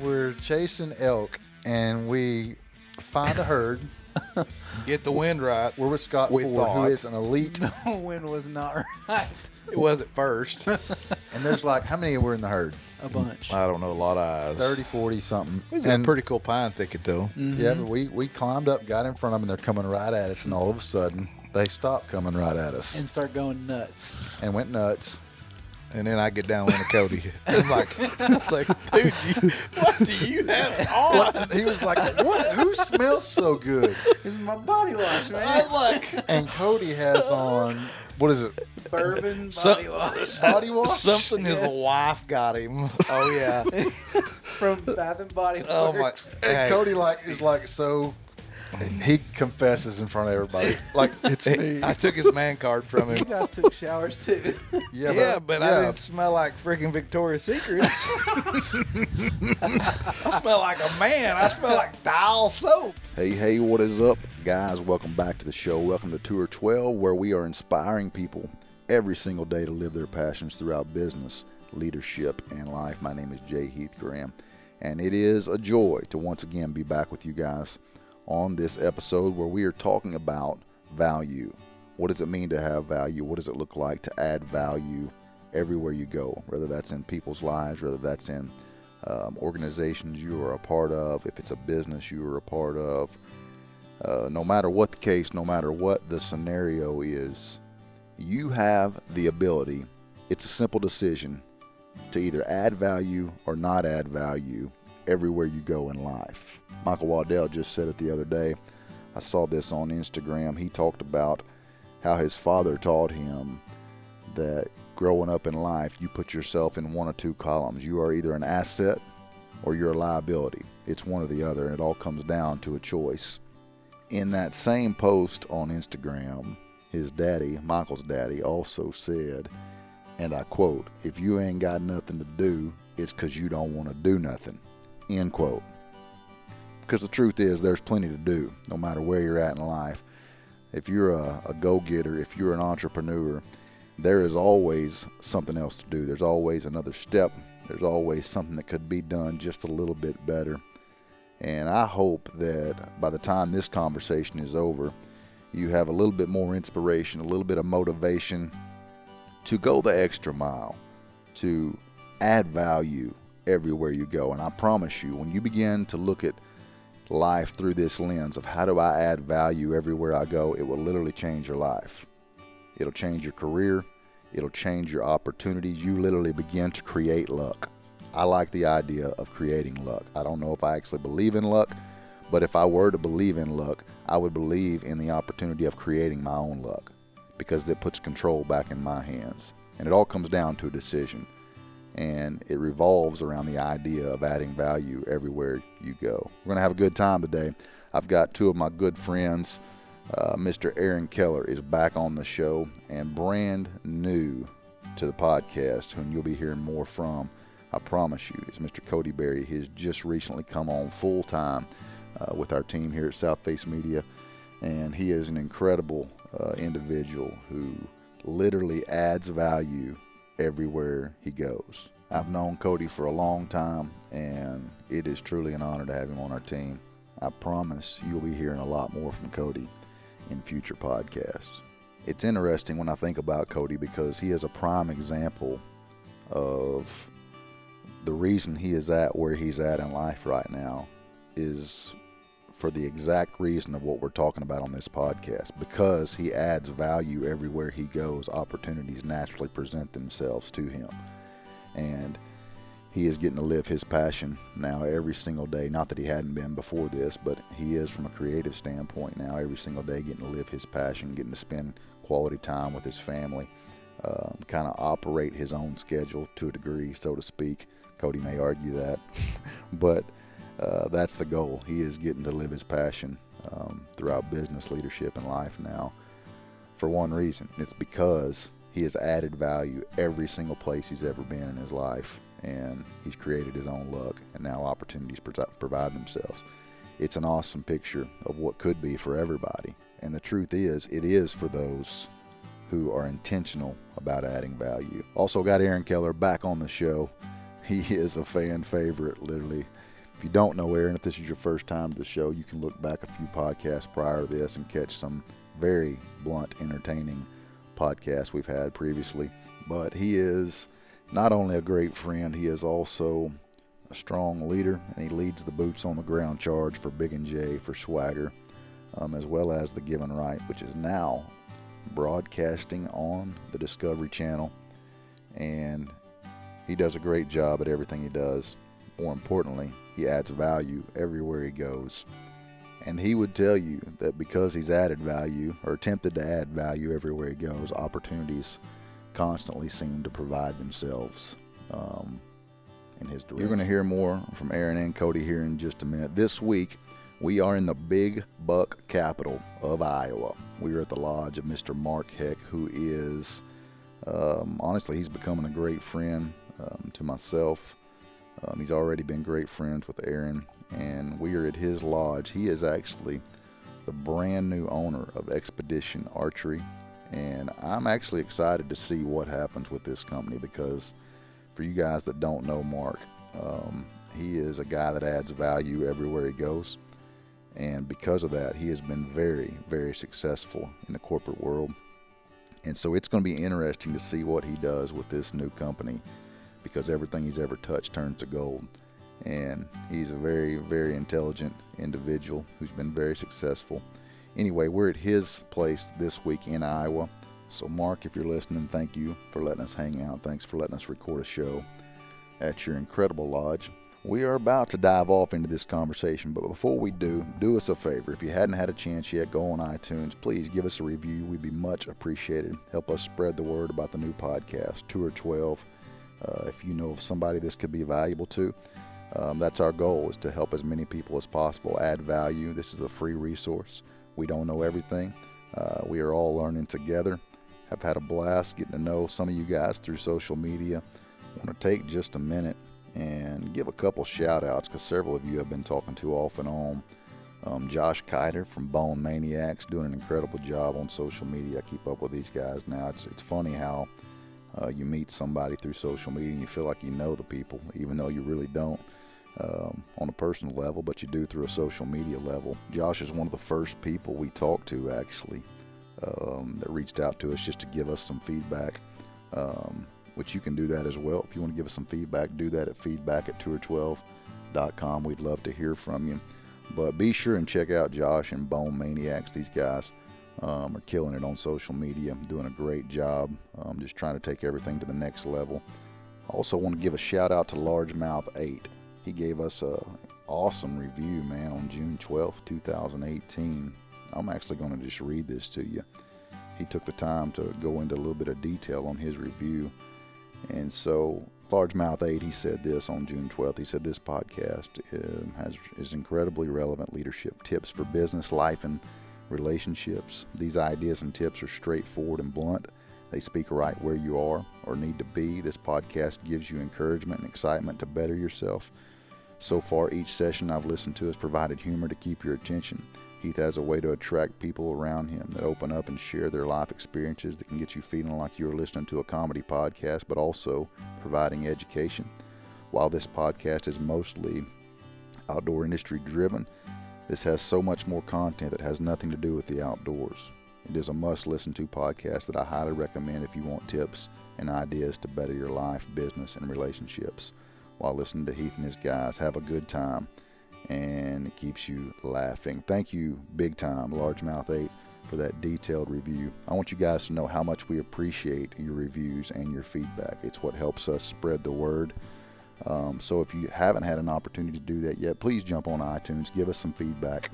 we're chasing elk and we find a herd. Get the wind right. We're with Scott We Ford, who thought. is an elite. No wind was not right. It was at first. And there's like, how many were in the herd? A bunch. I don't know, a lot of eyes. 30, 40 something. It was and a pretty cool pine thicket, though. Yeah, but mm-hmm. we, we climbed up, got in front of them, and they're coming right at us. And all of a sudden, they stopped coming right at us And start going nuts. and went nuts. And then I get down on the Cody. I'm like, it's like, dude, you, what do you have on? What? He was like, "What? Who smells so good?" It's my body wash, I man. was like, And Cody has on what is it? Bourbon Some- body wash Body wash. something his Yes. wife got him. Oh, yeah. from Bath and Body Works. Oh, my. And Hey, Cody like is like so. He confesses in front of everybody, like it's me. I took his man card from him. You guys took showers too. Yeah, yeah but, I yeah. didn't smell like freaking Victoria's Secrets. I smell like a man. I smell like dial soap. Hey, hey, what is up, guys? Welcome back to the show. Welcome to Tour 12, where we are inspiring people every single day to live their passions throughout business, leadership, and life. My name is Jay Heath Graham, and it is a joy to once again be back with you guys on this episode where we are talking about value. What does it mean to have value? What does it look like to add value everywhere you go, whether that's in people's lives, whether that's in um, organizations you are a part of, if it's a business you are a part of. Uh, no matter what the case, no matter what the scenario is, you have the ability. It's a simple decision to either add value or not add value everywhere you go in life. Michael Waddell just said it the other day. I saw this on Instagram. He talked about how his father taught him that growing up in life, you put yourself in one or two columns. You are either an asset or you're a liability. It's one or the other, and it all comes down to a choice. In that same post on Instagram, his daddy, Michael's daddy, also said, and I quote, If you ain't got nothing to do, it's because you don't want to do nothing. End quote. Because the truth is, there's plenty to do, no matter where you're at in life. If you're a, a go getter, if you're an entrepreneur, there is always something else to do. There's always another step. There's always something that could be done just a little bit better. And I hope that by the time this conversation is over, you have a little bit more inspiration, a little bit of motivation to go the extra mile, to add value everywhere you go. And I promise you, when you begin to look at life through this lens of how do I add value everywhere I go, it will literally change your life. It'll change your career. It'll change your opportunities. You literally begin to create luck. I like the idea of creating luck. I don't know if I actually believe in luck, but if I were to believe in luck, I would believe in the opportunity of creating my own luck because it puts control back in my hands. And it all comes down to a decision. And it revolves around the idea of adding value everywhere you go. We're going to have a good time today. I've got two of my good friends. Uh, Mr. Aaron Keller is back on the show and brand new to the podcast, whom you'll be hearing more from. I promise you, is Mr. Cody Berry. He has just recently come on full time uh, with our team here at South Face Media, and he is an incredible uh, individual who literally adds value everywhere he goes. I've known Cody for a long time, and it is truly an honor to have him on our team. I promise you'll be hearing a lot more from Cody in future podcasts. It's interesting when I think about Cody because he is a prime example of the reason he is at where he's at in life right now is for the exact reason of what we're talking about on this podcast. Because he adds value everywhere he goes, opportunities naturally present themselves to him. And he is getting to live his passion now every single day. Not that he hadn't been before this, but he is from a creative standpoint now every single day getting to live his passion, getting to spend quality time with his family, um, kind of operate his own schedule to a degree, so to speak. Cody may argue that, but uh, that's the goal. He is getting to live his passion um, throughout business, leadership, and life now for one reason. It's because he has added value every single place he's ever been in his life, and he's created his own luck, and now opportunities provide themselves. It's an awesome picture of what could be for everybody. And the truth is, it is for those who are intentional about adding value. Also, got Aaron Keller back on the show. he is a fan favorite, literally. If you don't know Aaron, if this is your first time to the show, you can look back a few podcasts prior to this and catch some very blunt, entertaining podcasts we've had previously. But he is not only a great friend, he is also a strong leader, and he leads the boots on the ground charge for Big and J for Swagger, um, as well as the Given Right, which is now broadcasting on the Discovery Channel. And he does a great job at everything he does. More importantly, he adds value everywhere he goes. And he would tell you that because he's added value or attempted to add value everywhere he goes, opportunities constantly seem to provide themselves um, in his direction. You're going to hear more from Aaron and Cody here in just a minute. This week, we are in the big buck capital of Iowa. We are at the lodge of Mr. Mark Heck, who is, um, honestly, he's becoming a great friend um, to myself. Um, he's already been great friends with Aaron, and we are at his lodge. He is actually the brand new owner of Expedition Archery, and I'm actually excited to see what happens with this company because for you guys that don't know Mark, um, he is a guy that adds value everywhere he goes. And because of that, he has been very, very successful in the corporate world. And so it's going to be interesting to see what he does with this new company because everything he's ever touched turns to gold. And he's a very, very intelligent individual who's been very successful. Anyway, we're at his place this week in Iowa. So, Mark, if you're listening, thank you for letting us hang out. Thanks for letting us record a show at your incredible lodge. We are about to dive off into this conversation, but before we do, do us a favor. If you hadn't had a chance yet, go on iTunes. Please give us a review. We'd be much appreciated. Help us spread the word about the new podcast, Tour 12. Uh, if you know of somebody this could be valuable to, um, that's our goal is to help as many people as possible add value. This is a free resource. We don't know everything. Uh, we are all learning together. Have had a blast getting to know some of you guys through social media. I want to take just a minute and give a couple shout outs because several of you have been talking to off and on. Um, Josh Kiter from Bone Maniacs doing an incredible job on social media. I keep up with these guys now. It's, it's funny how uh, you meet somebody through social media and you feel like you know the people, even though you really don't um, on a personal level, but you do through a social media level. Josh is one of the first people we talked to actually um, that reached out to us just to give us some feedback, um, which you can do that as well. If you want to give us some feedback, do that at feedback at tour12.com. We'd love to hear from you. But be sure and check out Josh and Bone Maniacs. These guys um, are killing it on social media, doing a great job, um, just trying to take everything to the next level. I also, want to give a shout out to Largemouth 8. He gave us a awesome review, man, on June 12th, 2018. I'm actually going to just read this to you. He took the time to go into a little bit of detail on his review. And so, Largemouth 8, he said this on June 12th. He said, This podcast uh, has is incredibly relevant leadership tips for business, life, and relationships. These ideas and tips are straightforward and blunt. They speak right where you are or need to be. This podcast gives you encouragement and excitement to better yourself. So far, each session I've listened to has provided humor to keep your attention. Heath has a way to attract people around him that open up and share their life experiences that can get you feeling like you're listening to a comedy podcast, but also providing education. While this podcast is mostly outdoor industry driven, this has so much more content that has nothing to do with the outdoors. It is a must listen to podcast that I highly recommend if you want tips and ideas to better your life, business, and relationships. While listening to Heath and his guys, have a good time and it keeps you laughing. Thank you, big time, Largemouth 8, for that detailed review. I want you guys to know how much we appreciate your reviews and your feedback. It's what helps us spread the word. Um, so if you haven't had an opportunity to do that yet, please jump on iTunes, give us some feedback.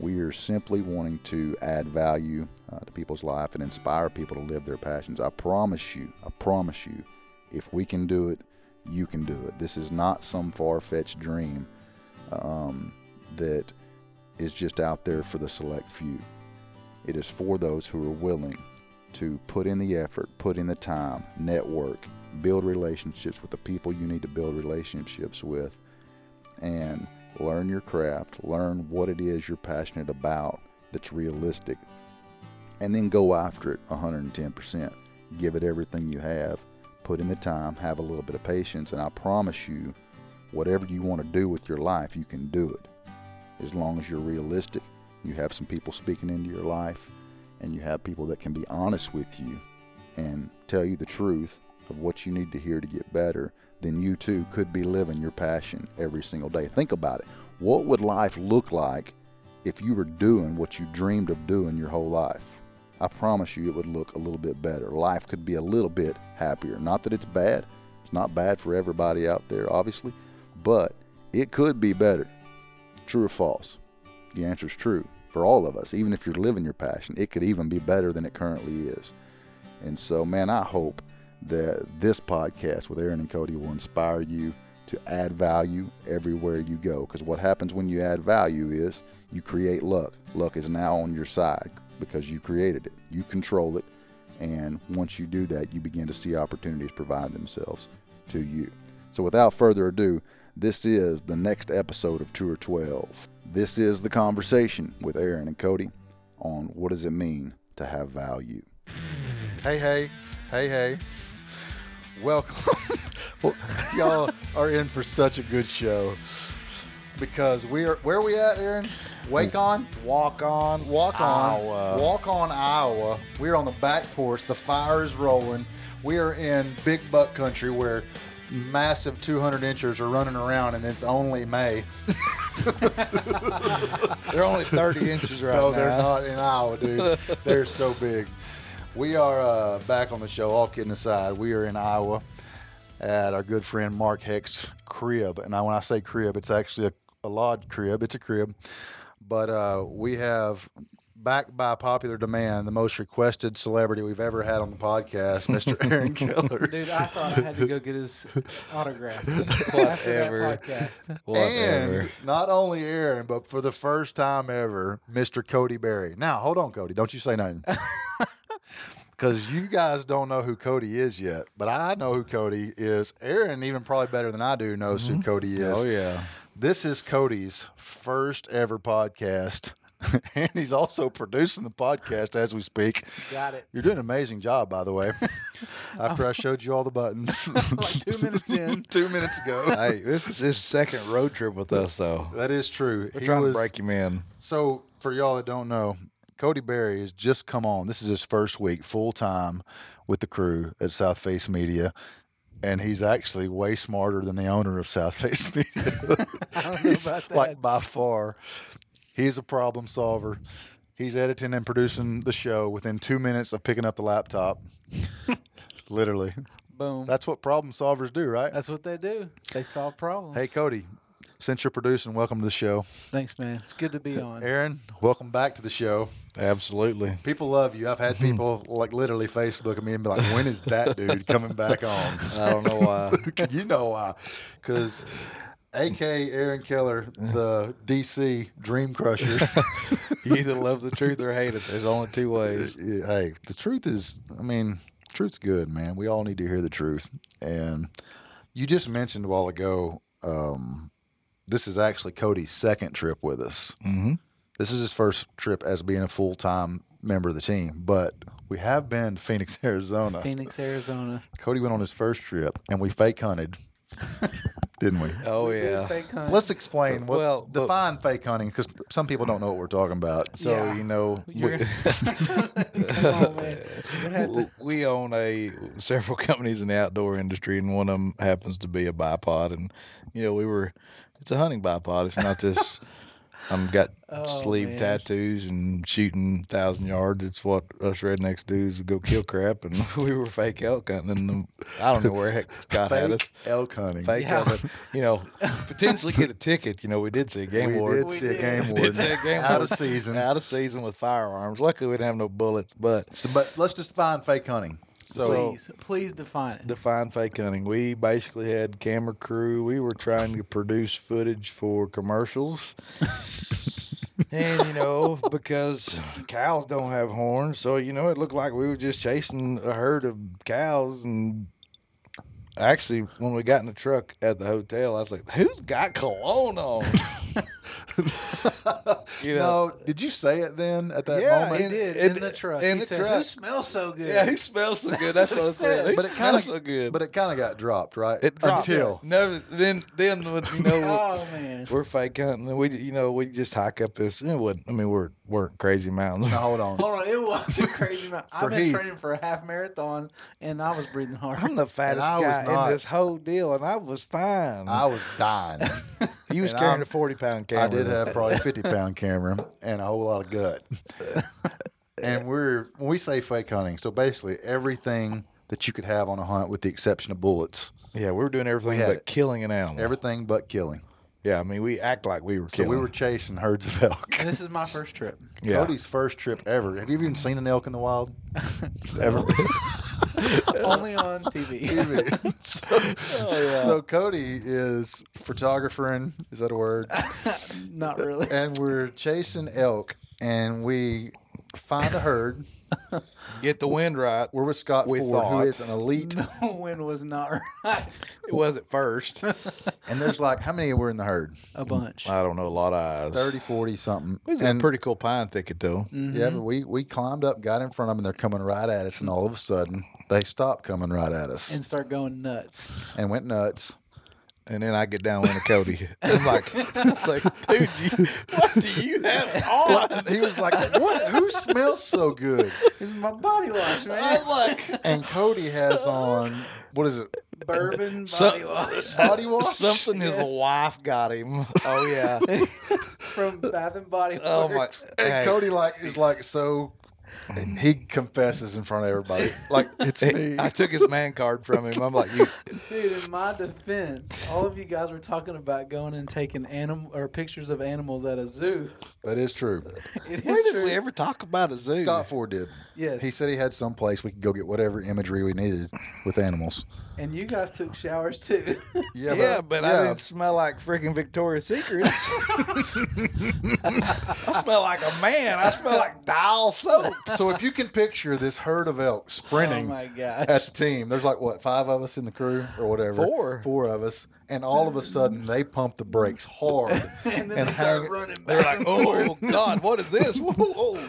We are simply wanting to add value uh, to people's life and inspire people to live their passions. I promise you, I promise you, if we can do it, you can do it. This is not some far fetched dream um, that is just out there for the select few. It is for those who are willing to put in the effort, put in the time, network, build relationships with the people you need to build relationships with, and learn your craft, learn what it is you're passionate about that's realistic, and then go after it 110%. Give it everything you have put in the time, have a little bit of patience, and I promise you, whatever you want to do with your life, you can do it. As long as you're realistic, you have some people speaking into your life, and you have people that can be honest with you and tell you the truth of what you need to hear to get better, then you too could be living your passion every single day. Think about it. What would life look like if you were doing what you dreamed of doing your whole life? I promise you it would look a little bit better. Life could be a little bit happier. Not that it's bad, it's not bad for everybody out there, obviously, but it could be better. True or false? The answer is true for all of us. Even if you're living your passion, it could even be better than it currently is. And so, man, I hope that this podcast with Aaron and Cody will inspire you to add value everywhere you go. Because what happens when you add value is you create luck. Luck is now on your side because you created it, you control it. And once you do that, you begin to see opportunities provide themselves to you. So, without further ado, this is the next episode of Tour 12. This is the conversation with Aaron and Cody on what does it mean to have value. Hey, hey, hey, hey. Welcome. well, y'all are in for such a good show because we are, where are we at, Aaron? Wake on? Waukon. Walk on. Iowa. Waukon, Iowa. We're on the back porch. The fire is rolling. We are in big buck country where massive 200 inchers are running around and it's only May. They're only 30 inches right no, now. they're not in Iowa, dude. they're so big. We are uh, back on the show, all kidding aside. We are in Iowa at our good friend Mark Heck's crib. And I, when I say crib, it's actually a, a lodge crib. It's a crib. But uh, we have, backed by popular demand, the most requested celebrity we've ever had on the podcast, Mr. Aaron Keller. Dude, I thought I had to go get his autograph after Whatever. that podcast. Whatever. And not only Aaron, but for the first time ever, Mr. Cody Berry. Now, hold on, Cody. Don't you say nothing. Because you guys don't know who Cody is yet, but I know who Cody is. Aaron, even probably better than I do, knows who mm-hmm. Cody oh, is. oh, yeah. This is Cody's first ever podcast. and he's also producing the podcast as we speak. Got it. You're doing an amazing job, by the way. After I showed you all the buttons Like two minutes in. two minutes ago. Hey, this is his second road trip with us, though. That is true. We're He trying was- to break him in. So, for y'all that don't know, Cody Berry has just come on. This is his first week full time with the crew at South Face Media. And he's actually way smarter than the owner of South Face Media. I don't know he's about that. like by far. He's a problem solver. He's editing and producing the show within two minutes of picking up the laptop. Literally. Boom. That's what problem solvers do, right? That's what they do. They solve problems. Hey, Cody, since you're producing, welcome to the show. Thanks, man. It's good to be on. Aaron, welcome back to the show. Absolutely. People love you. I've had people like literally Facebook me and be like, "When is that dude coming back on?" I don't know why. you know why? Because AK Aaron Keller, the DC Dream Crusher. You either love the truth or hate it. There's only two ways. hey, the truth is, I mean, truth's good, man. We all need to hear the truth. And you just mentioned a while ago, um, this is actually Cody's second trip with us. Mm-hmm. This is his first trip as being a full time member of the team, but we have been to Phoenix, Arizona. Phoenix, Arizona. Cody went on his first trip, and we fake hunted, didn't we? Oh, We yeah. fake. Let's explain what Well, but- define fake hunting because some people don't know what we're talking about. So, Yeah. you know, we, on, man. You're gonna have to- we own a several companies in the outdoor industry, and one of them happens to be a bipod. And you know, we were it's a hunting bipod. It's not this. I'm um, got Oh, sleeve man. tattoos and shooting thousand yards. It's what us rednecks do is go kill crap, and we were fake elk hunting. And I don't know where heck Scott had us. Elk hunting. Fake Yeah. elk, but, you know, potentially get a ticket. You know, we did see a game ward. we warden. did We see a did. game Did see a game out of season. out of season with firearms. Luckily, we didn't have no bullets, but So, but let's just find fake hunting. So, please, please define it. define fake hunting. We basically had camera crew. We were trying to produce footage for commercials. and you know, because cows don't have horns, so you know, it looked like we were just chasing a herd of cows and actually when we got in the truck at the hotel, I was like, Who's got cologne on? You know, No, did you say it then at that Yeah, moment? He did in- in the truck. in he the said, truck. "Who smells so good?" yeah, he smells so good. That's what I said. He but it kind of so good. But it kind of got dropped, right? it dropped. Until no, then then when, you know Oh man. we're fake hunting. and We you know we just hike up this. It wasn't, I mean we're we're crazy mountains. now hold on. Hold on, it was a crazy mountain. I've been Heath. training for a half marathon, and I was breathing hard. I'm the fattest I was not. in this whole deal, and I was fine. I was dying. he was and carrying I'm- a forty pound camera. I did have probably a 50 pound camera and a whole lot of gut. and we're when we say fake hunting, so basically everything that you could have on a hunt, with the exception of bullets, Yeah, we were doing everything had but it. killing an animal. everything but killing. yeah, I mean we act like we were So killing. we were chasing herds of elk. And this is my first trip. yeah. Cody's first trip ever. Have you even seen an elk in the wild? ever? Only on TV. TV. so, Oh, so Cody is photographering. Is that a word? Not really. and we're chasing elk, and we find a herd. Get the wind right. We're with Scott We Ford, who thought. is an elite. The wind was not right. It was at first. And there's like, how many were in the herd? A bunch. I don't know, a lot of eyes. 30, 40 something. It was and a pretty cool pine thicket though. Mm-hmm. yeah, but we, we climbed up, got in front of them, and they're coming right at us. And all of a sudden, they stopped coming right at us And start going nuts. and went nuts. And then I get down with a Cody. I'm like, I like, dude, you, what do you have on? And he was like, "What? Who smells so good?" It's my body wash, man. I'm like, And Cody has on what is it? Bourbon So- body wash Body wash. something his wife got him. Oh yeah. from Bath and Body Works. Oh my. And hey. Cody like is like so. And mm. he confesses in front of everybody, like it's me. I took his man card from him. I'm like, you, Dude, in my defense, all of you guys were talking about going and taking animal or pictures of animals at a zoo. That is true. It where is did true. we ever talk about a zoo? Scott Ford did. Yes. He said he had some place we could go get whatever imagery we needed with animals. and you guys took showers too. Yeah, but, I yeah. didn't smell like freaking Victoria's Secrets. I smell like a man. I smell like dial soap. So if you can picture this herd of elk oh sprinting my gosh. at the team, there's like what five of us in the crew or whatever. Four. Four of us, and all of a sudden they pump the brakes hard, and then and they start hang- running They're like, oh God, what is this? Whoa, whoa.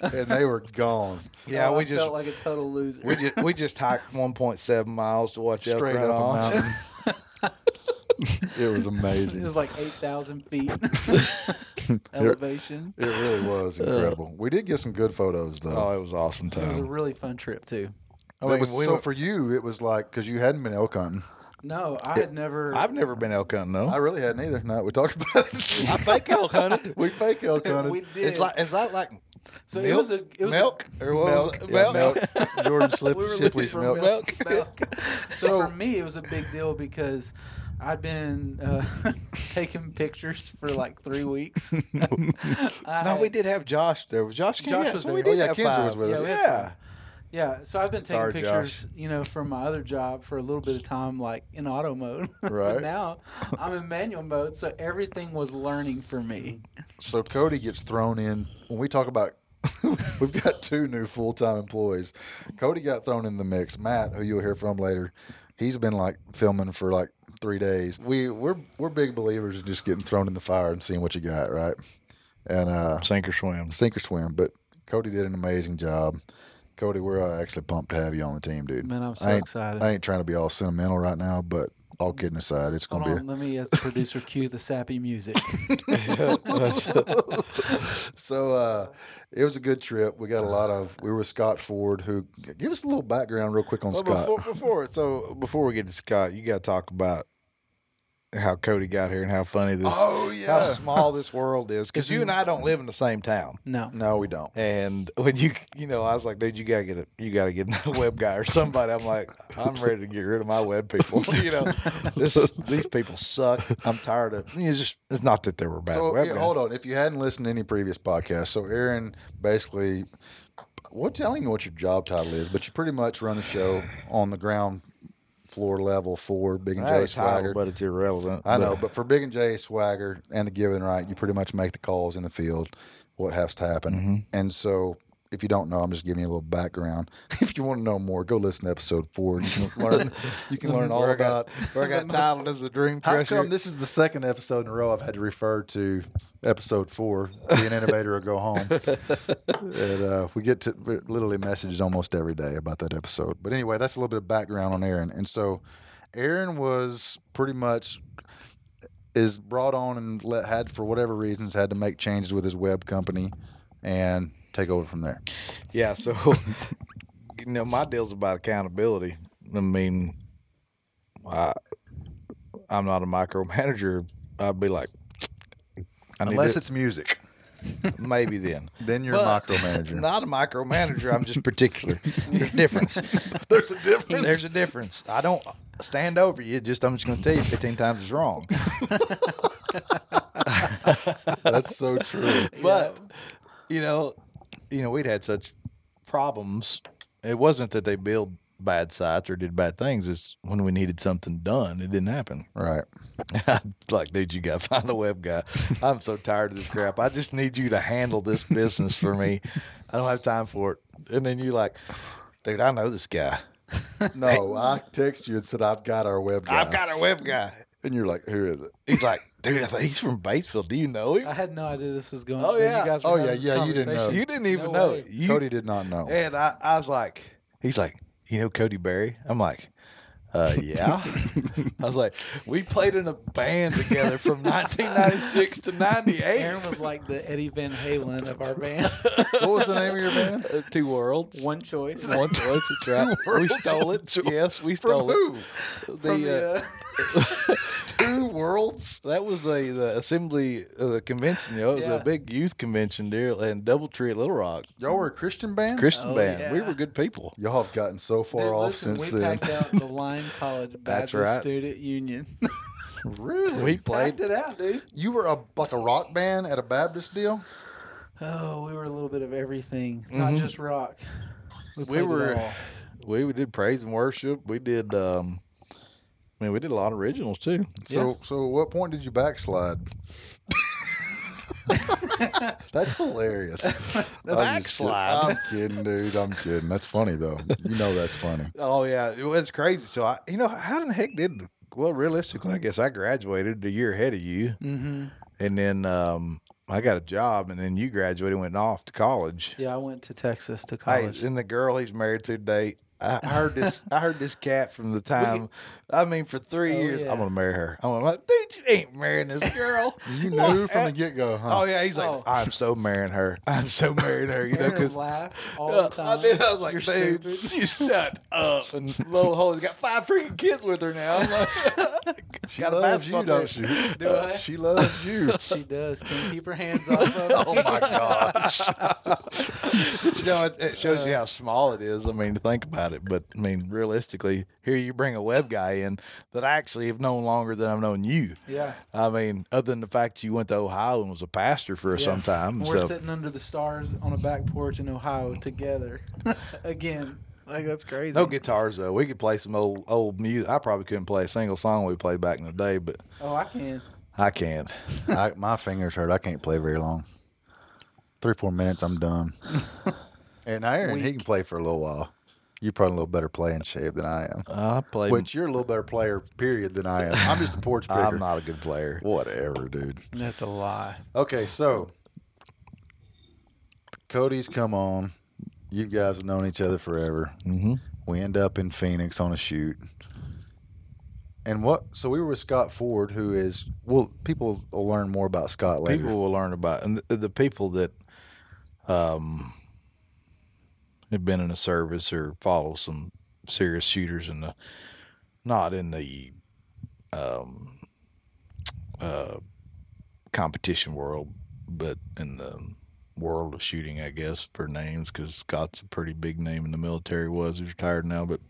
and they were gone oh, Yeah, Oh, we I just felt like a total loser. we just we just hiked 1.7 miles to watch elk straight run up a mountain. it was amazing. it was like eight thousand feet elevation. It really was uh, incredible. We did get some good photos though. Oh, it was awesome time. It was a really fun trip too. I It mean, was, we so went- for you, it was like because you hadn't been elk hunting. No, I had never. I've never been elk hunting though. I really hadn't either. No, we talked about it. I fake elk hunted. we fake elk hunted. we did. It's like is that like so milk? it was a it was milk or what milk, was it? yeah, milk? milk. Jordan Slip, we Shipley's looking milk. milk. milk. So, for me, it was a big deal because I'd been uh, taking pictures for like three weeks. I No, we did have Josh there. Was Josh? Josh Josh was so we did Oh, yeah, have Kinzer five. was with. Yeah, Yeah, we had yeah. Yeah, so I've been taking Sorry, pictures, you know, from my other job for a little bit of time, like in auto mode. Right. but now I'm in manual mode, so everything was learning for me. So Cody gets thrown in when we talk about. we've got two new full time employees. Cody got thrown in the mix. Matt, who you'll hear from later, he's been like filming for like three days. We we're we're big believers in just getting thrown in the fire and seeing what you got, right? And uh, Sink or swim. sink or swim. But Cody did an amazing job. Cody, we're uh, actually pumped to have you on the team, dude. Man, I'm so I excited. I ain't trying to be all sentimental right now, but all kidding aside, it's gonna on, let me, as the producer, cue the sappy music. so uh, it was a good trip. We got a lot of. We were with Scott Ford, who give us a little background real quick on Well, Scott. before, before so before we get to Scott, you got to talk about how Cody got here and how funny this, Oh, yeah. how small this world is. Because you and I don't live in the same town. No. no, we don't. And when you, you know, I was like, dude, you gotta get a, you gotta get a web guy or somebody. I'm like, I'm ready to get rid of my web people. you know, this these people suck. I'm tired of. You know, it's just it's not that they were bad So web yeah, hold on. If you hadn't listened to any previous podcasts, so Aaron basically, what I don't even know what your job title is, but you pretty much run the show on the ground floor level for Big and I had J a title, Swagger. but it's irrelevant. I know, but for Big and J Swagger and the Given Right, you pretty much make the calls in the field, what has to happen. Mm-hmm. And so if you don't know, I'm just giving you a little background. If you want to know more, go listen to episode four. And you can learn. You can learn all Where I about. got, where I got titled as a dream How crusher. come this is the second episode in a row I've had to refer to episode four, be an innovator or go home? and, uh, we get to literally messages almost every day about that episode. But anyway, that's a little bit of background on Aaron. And so Aaron was pretty much is brought on and let, had for whatever reasons had to make changes with his web company and take over from there. Yeah, so you know, my deal's about accountability. I mean, I, I'm not a micromanager. I'd be like, I need Unless to- it's music, maybe then. then you're But a micromanager. Not a micromanager. I'm just particular. There's a difference. There's a difference. There's a difference. I don't stand over you. Just I'm just going to tell you 15 times it's wrong. That's so true. But you know, you know, we'd had such problems. It wasn't that they built bad sites or did bad things. It's when we needed something done, it didn't happen. Right. like, dude, you got to find a web guy. I'm so tired of this crap. I just need you to handle this business for me. I don't have time for it. And then you're like, dude, I know this guy. No, I text you and said I've got our web guy. I've got our web guy. And you're like, who is it? He's like, dude, I think he's from Batesville. Do you know him? I had no idea this was going. Oh, yeah. You guys Oh, yeah, yeah, you didn't know. You didn't even No know. way. You, Cody did not know. And I, I was like, he's like, you know Cody Berry? I'm like, uh, yeah. I was like, we played in a band together from 1996 to 98. Aaron was like the Eddie Van Halen of our band. What was the name of your band? Uh, two worlds. One choice. One choice, that's right. we worlds, stole it. choice. Yes, we stole who? it. From The, uh, the, uh, Two worlds. that was a the assembly uh, the convention. You know, it was Yeah. a big youth convention there in DoubleTree at Little Rock. Y'all were a Christian band. Christian Oh, band. We were good people. Y'all have gotten so far dude, off listen, since we then. Packed out the Lyon College That's Baptist right. Student Union. really? We played. it out, dude. You were a like a rock band at a Baptist deal. Oh, we were a little bit of everything, not Mhm. just rock. We, We played it were- all. We, we did praise and worship. We did. um I mean, we did a lot of originals too. So Yeah. so at what point did you backslide? That's hilarious. I'm just kidding. Backslide? I'm kidding, dude. I'm kidding. That's funny though. You know that's funny. Oh yeah, it's crazy. So I, you know, how in the heck did? Well, realistically, I guess I graduated a year ahead of you, Mm-hmm. and then um, I got a job, and then you graduated, and went off to college. Yeah, I went to Texas to Hey, college. and the girl he's married to today. I I heard this. I heard this cat from the time. I mean, for three Oh, years, yeah. I'm gonna marry her. I'm like, dude, you ain't marrying this girl. You knew from the get go, huh? Oh yeah, he's like, Oh. I'm so marrying her. I'm so marrying her. You know, because laugh all Uh, the I time. did. I was like, You're dude, stupid. you shut up. And little Holly's got five freaking kids with her now. I'm like, she got a loves you, don't team. she? Do I? She loves you. She does. Can't keep her hands off of oh my gosh. you know, it, it shows you how small it is. I mean, to think about it. But I mean, realistically, here you bring a web guy in that I actually have known longer than I've known you. Yeah. I mean, other than the fact you went to Ohio and was a pastor for Yeah. some time. We're so sitting under the stars on a back porch in Ohio together. Again. Like that's crazy. no guitars though. We could play some old old music. I probably couldn't play a single song we played back in the day, but Oh, I can. I can't. I, my fingers hurt. I can't play very long. Three, four minutes, I'm done. and Aaron, he can play for a little while. You're probably a little better playing shape than I am. I play. Which you're a little better player, period, than I am. I'm just a porch picker. I'm not a good player. Whatever, dude. That's a lie. Okay, so Cody's come on. You guys have known each other forever. Mm-hmm. We end up in Phoenix on a shoot. And what? So we were with Scott Ford, who is well. People will learn more about Scott later. People will learn about and the, the people that um have been in the service or follow some serious shooters in the not in the um uh competition world, but in the world of shooting, I guess, for names because Scott's a pretty big name in the military. Was he's retired now, but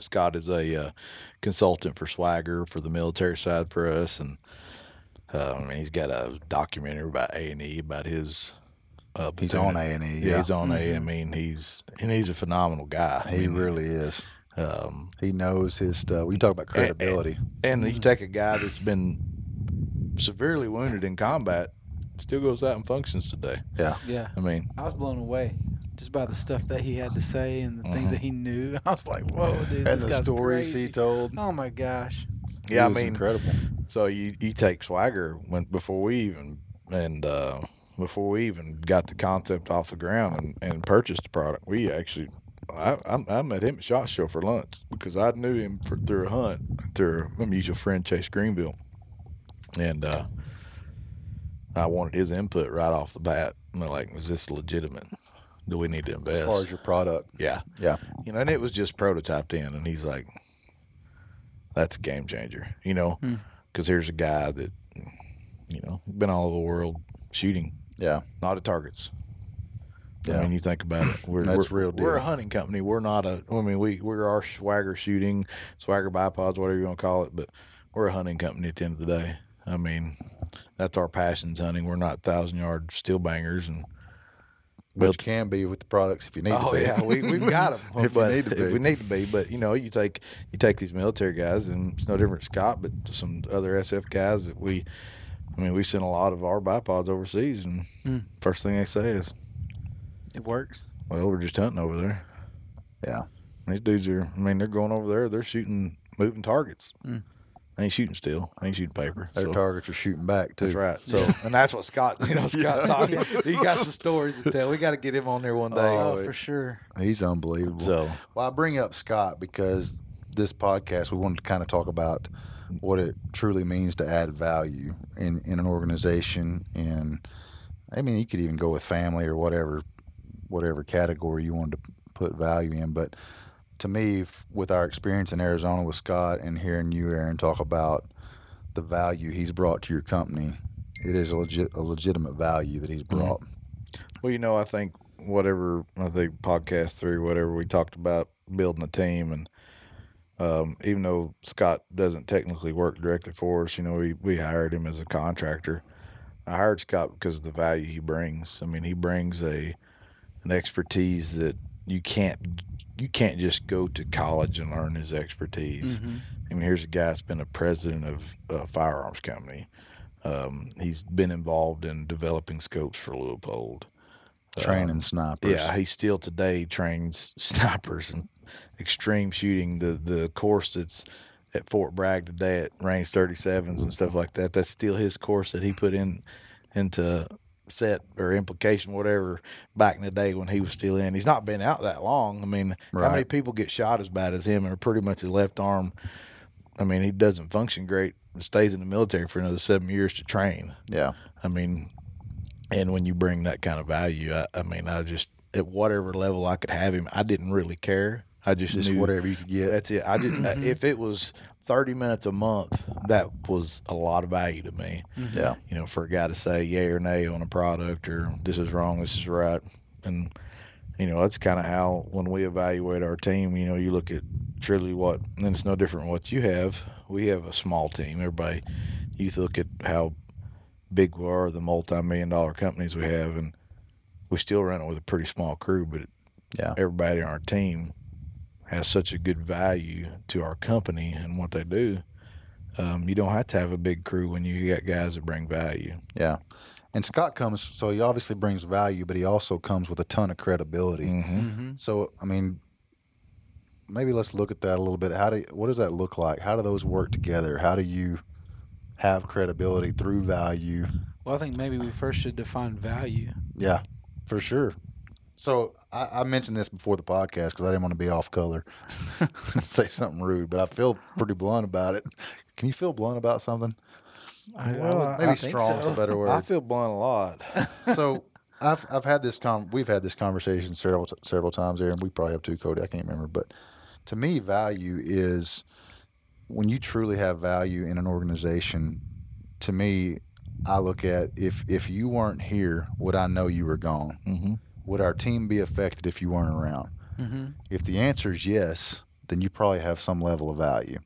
Scott is a uh, consultant for Swagger for the military side for us, and uh, I mean he's got a documentary about A and E about his. Uh, He's platoon. on A&E, Yeah, yeah. he's on A. I mean, he's and he's a phenomenal guy. I he mean, really is. um, He knows his stuff. We talk about credibility. and you take a guy that's been severely wounded in combat, still goes out and functions today. yeah. Yeah. I mean, I was blown away. just by the stuff that he had to say and the things that he knew. I was like, whoa, dude, and this the guy's stories crazy. he told. Oh my gosh. Yeah, I was mean, incredible. So you you take Swagger when before we even and uh, before we even got the concept off the ground and, and purchased the product, we actually I, I, I met him at Shot Show for lunch because I knew him for, through a hunt through a mutual friend Chase Greenville, and uh, I wanted his input right off the bat. And they're like, "Is this legitimate? Do we need to invest?" As far as your product, yeah, yeah, you know, and it was just prototyped in, and he's like, "That's a game changer," you know, because here's a guy that, you know, been all over the world shooting, yeah, not at targets. Yeah. I mean, you think about it. We're, That's we're, real We're a hunting company. We're not a. I mean, we we're our swagger shooting, swagger bipods, whatever you want to call it. But we're a hunting company at the end of the day. I mean, that's our passions hunting. We're not thousand yard steel bangers and. but you can be with the products if you need Oh to be. yeah, we we've got them. If we need to If we need to be, but you know, you take you take these military guys, and it's no different Scott, but some other SF guys that we, I mean, we send a lot of our bipods overseas, and Mm. first thing they say is, It works. "Well, we're just hunting over there." yeah, These dudes are, I mean, they're going over there, they're shooting moving targets. Mm. They ain't shooting steel. They ain't shooting paper. their So- targets are shooting back too. That's right. So, and that's what Scott, you know, Scott talking. He got some stories to tell. We got to get him on there one day. Oh, it- for sure. He's unbelievable. So, Well, I bring up Scott because this podcast we wanted to kind of talk about what it truly means to add value in, in an organization. And I mean you could even go with family or whatever whatever category you wanted to put value in. But to me f- with our experience in Arizona with Scott and hearing you Aaron talk about the value he's brought to your company it is a legit a legitimate value that he's mm-hmm. brought. Well, you know, I think whatever I think podcast three, whatever we talked about building a team, and um, even though Scott doesn't technically work directly for us, you know, we we hired him as a contractor. I hired Scott because of the value he brings. I mean, he brings a an expertise that you can't you can't just go to college and learn his expertise. I mean, here's a guy that's been a president of a firearms company. Um, he's been involved in developing scopes for Leupold. training snipers Yeah, he still today trains snipers and extreme shooting. The the course that's at Fort Bragg today at range 37s and stuff like that. That's still his course that he put in into set or implication, whatever, back in the day when he was still in. He's not been out that long. I mean, how many people get shot as bad as him and are pretty much his left arm? I mean, he doesn't function great. and Stays in the military for another seven years to train. yeah I mean, and when you bring that kind of value, I, I mean, I just at whatever level I could have him, I didn't really care. I just, just knew whatever you could get That's it. I didn't. Uh, mm-hmm. if it was thirty minutes a month, that was a lot of value to me. Mm-hmm. yeah You know, for a guy to say yay or nay on a product or this is wrong, this is right, and you know that's kind of how when we evaluate our team, you know, you look at truly what, and it's no different what you have. We have a small team. Everybody, you look at how big we are, the multi-million dollar companies we have, and we still run it with a pretty small crew, but yeah everybody on our team has such a good value to our company and what they do. Um, you don't have to have a big crew when you got guys that bring value. Yeah. And Scott comes, so he obviously brings value, but he also comes with a ton of credibility. Mm-hmm. So, I mean, maybe let's look at that a little bit. How do what does that look like? How do those work together? How do you have credibility through value? Well, I think maybe we first should define value. Yeah, for sure. So I, I mentioned this before the podcast because I didn't want to be off color, say something rude, but I feel pretty blunt about it. Can you feel blunt about something? I, I Well, would- I Maybe think strong's so. a better word. I feel blunt a lot. so I've I've had this con we've had this conversation several t- several times there, and we probably have two, Cody. I can't remember, but to me, value is when you truly have value in an organization. To me, I look at if if you weren't here, would I know you were gone? mm-hmm. Would our team be affected if you weren't around? Mhm. If the answer is yes, then you probably have some level of value.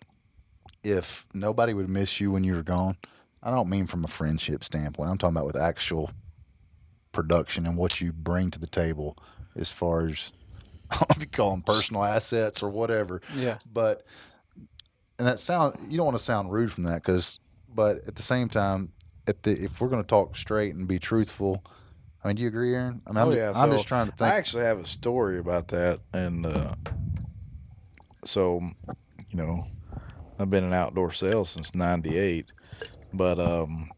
If nobody would miss you when you were gone, I don't mean from a friendship standpoint. I'm talking about with actual production and what you bring to the table as far as I don't know if you call them personal assets or whatever. Yeah. But and that sound you don't want to sound rude from that because but at the same time at the if we're going to talk straight and be truthful I mean, do you agree, Aaron? I mean, I'm, oh yeah, I'm so just trying to think. I actually have a story about that, and uh, so you know, I've been in outdoor sales since '98, but um,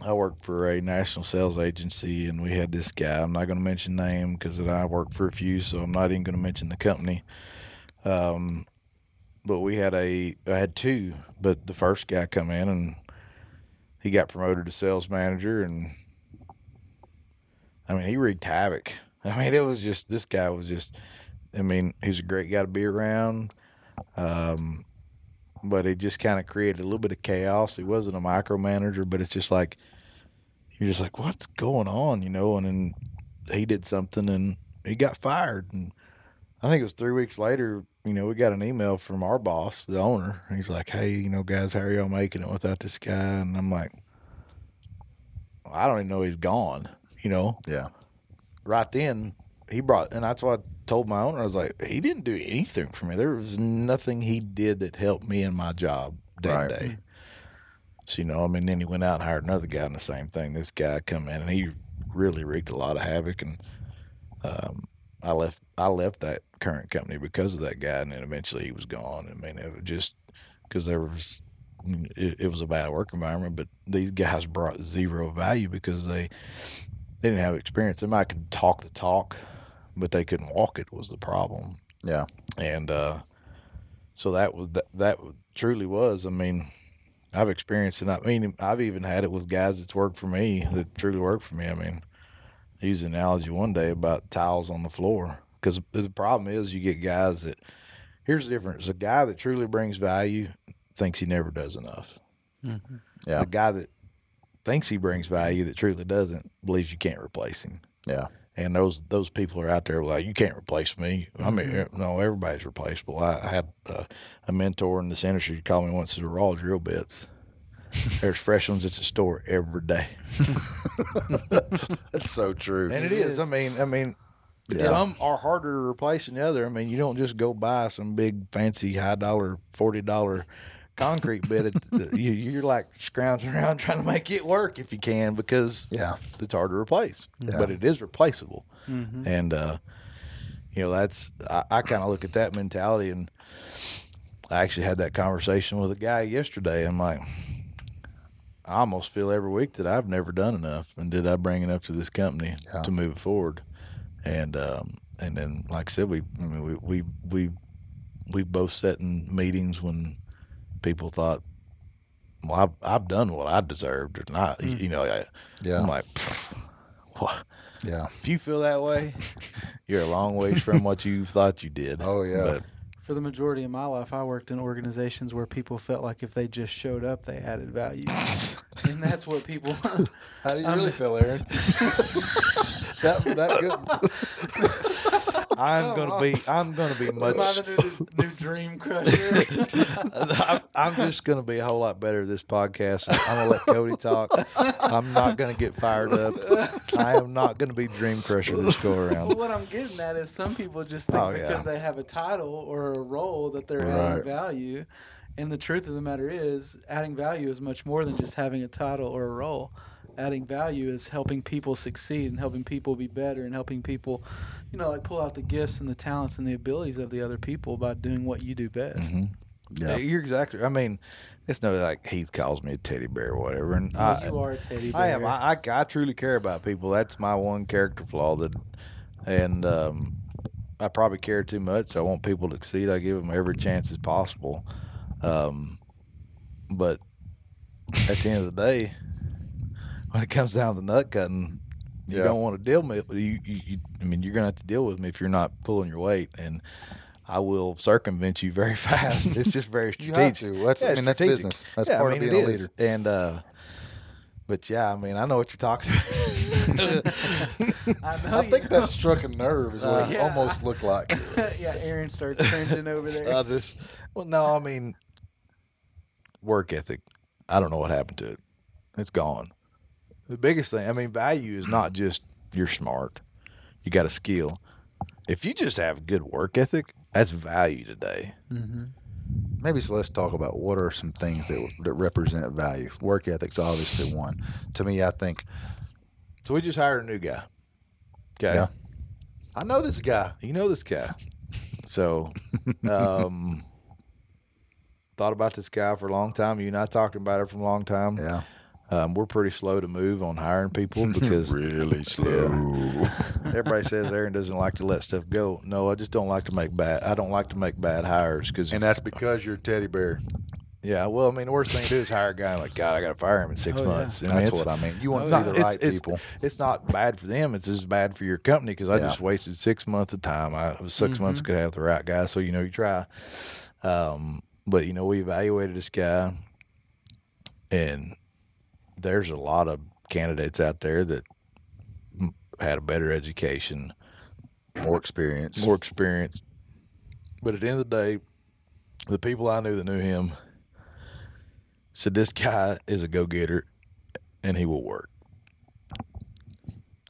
I worked for a national sales agency, and we had this guy. I'm not going to mention name because I worked for a few, so I'm not even going to mention the company. Um, but we had a, I had two, but the first guy come in and he got promoted to sales manager, and I mean, he wreaked havoc. I mean, it was just this guy was just. I mean, he's a great guy to be around, um, but he just kind of created a little bit of chaos. He wasn't a micromanager, but it's just like you're just like, what's going on, you know? And then he did something, and he got fired. And I think it was three weeks later. You know, we got an email from our boss, the owner. He's like, "Hey, you know, guys, how are y'all making it without this guy?" And I'm like, I don't even know he's gone. You know, yeah, right then he brought and that's what I told my owner. I was like, he didn't do anything for me. There was nothing he did that helped me in my job that Right. day. So you know, I mean, then he went out and hired another guy in the same thing. This guy come in and he really wreaked a lot of havoc and um, I left I left that current company because of that guy and then eventually he was gone. I mean, it was just because there was it, it was a bad work environment, but these guys brought zero value because they they didn't have experience. They might could talk the talk, but they couldn't walk it was the problem. yeah, And uh, so that was that, that truly was. I mean, I've experienced it. I mean, I've even had it with guys that's worked for me that truly worked for me. I mean, I used an analogy one day about tiles on the floor because the problem is you get guys that. Here's the difference: a guy that truly brings value thinks he never does enough. Yeah. The guy that thinks he brings value that truly doesn't believes you can't replace him. yeah, And those those people are out there like you can't replace me. I mean, Mm-hmm. no, everybody's replaceable. I, I had uh, a mentor in this industry who called me once as raw drill bits. There's fresh ones at the store every day, that's so true. and it is. I mean, I mean, Yeah. some are harder to replace than the other. I mean, you don't just go buy some big fancy high dollar forty dollar concrete bit. You, you're like scrounging around trying to make it work if you can because Yeah, it's hard to replace, Yeah. but it is replaceable. And uh, you know, that's I, I kind of look at that mentality, and I actually had that conversation with a guy yesterday. I'm like, I almost feel every week that I've never done enough, and did I bring enough to this company Yeah. to move it forward? And um, and then, like I said, we I mean, we we we we both sat in meetings when people thought. Well, I've, I've done what I deserved, or not. Mm. You know, I, Yeah. I'm like, what? yeah. If you feel that way, you're a long ways from what you thought you did. Oh, yeah. But For the majority of my life, I worked in organizations where people felt like if they just showed up, they added value, and that's what people. How do you really feel, Aaron? that that good? I'm oh, gonna be I'm gonna be much Am I the new, new dream crusher? I'm, I'm just gonna be a whole lot better at this podcast. I'm gonna let Cody talk. I'm not gonna get fired up. I am not gonna be dream crusher this go Well, around. what I'm getting at is some people just think Oh, yeah. because they have a title or a role that they're Right. adding value. And the truth of the matter is, adding value is much more than just having a title or a role. Adding value is helping people succeed and helping people be better and helping people, you know, like pull out the gifts and the talents and the abilities of the other people by doing what you do best. Yeah. You're exactly. I mean, it's no like Heath calls me a teddy bear or whatever, and Well, I, you are a teddy bear. I am. I, I, I truly care about people. That's my one character flaw. That, and um, I probably care too much. I want people to succeed. I give them every chance as possible. Um, but at the end of the day, when it comes down to nut cutting, you Yeah. don't want to deal with you, you, you. I mean, you're gonna have to deal with me if you're not pulling your weight, and I will circumvent you very fast. It's just very You strategic. have to. That's- I mean, that's strategic. business. That's Yeah, I part of being it a is. leader. And uh, but yeah, I mean, I know what you're talking about. I, know I think know. that struck a nerve. Is what it Yeah. almost looked like. yeah, Aaron starts cringing over there. I just well, no, I mean, work ethic. I don't know what happened to it. It's gone. The biggest thing, I mean, value is not just you're smart. You got a skill. If you just have good work ethic, that's value today. Maybe so. Let's talk about what are some things that that represent value. Work ethic's obviously one. To me, I think So we just hired a new guy. Okay. Yeah. I know this guy. You know this guy. So, um, thought about this guy for a long time. You and I talked about it for a long time. Yeah. Um, we're pretty slow to move on hiring people because Really slow. everybody says Aaron doesn't like to let stuff go. No, I just don't like to make bad. I don't like to make bad hires because And that's because you're a teddy bear. yeah. Well, I mean, the worst thing to do is hire a guy like God. I got to fire him in six Oh, yeah. months. I mean, That's what I mean. You want Oh, to yeah. be the right it's, people. It's not bad for them. It's just bad for your company because I Yeah. just wasted six months of time. I it was 6 months could have the right guy. So you know you try. Um, but you know we evaluated this guy, and there's a lot of candidates out there that had a better education, More experience. more experience. But at the end of the day, the people I knew that knew him said this guy is a go getter and he will work.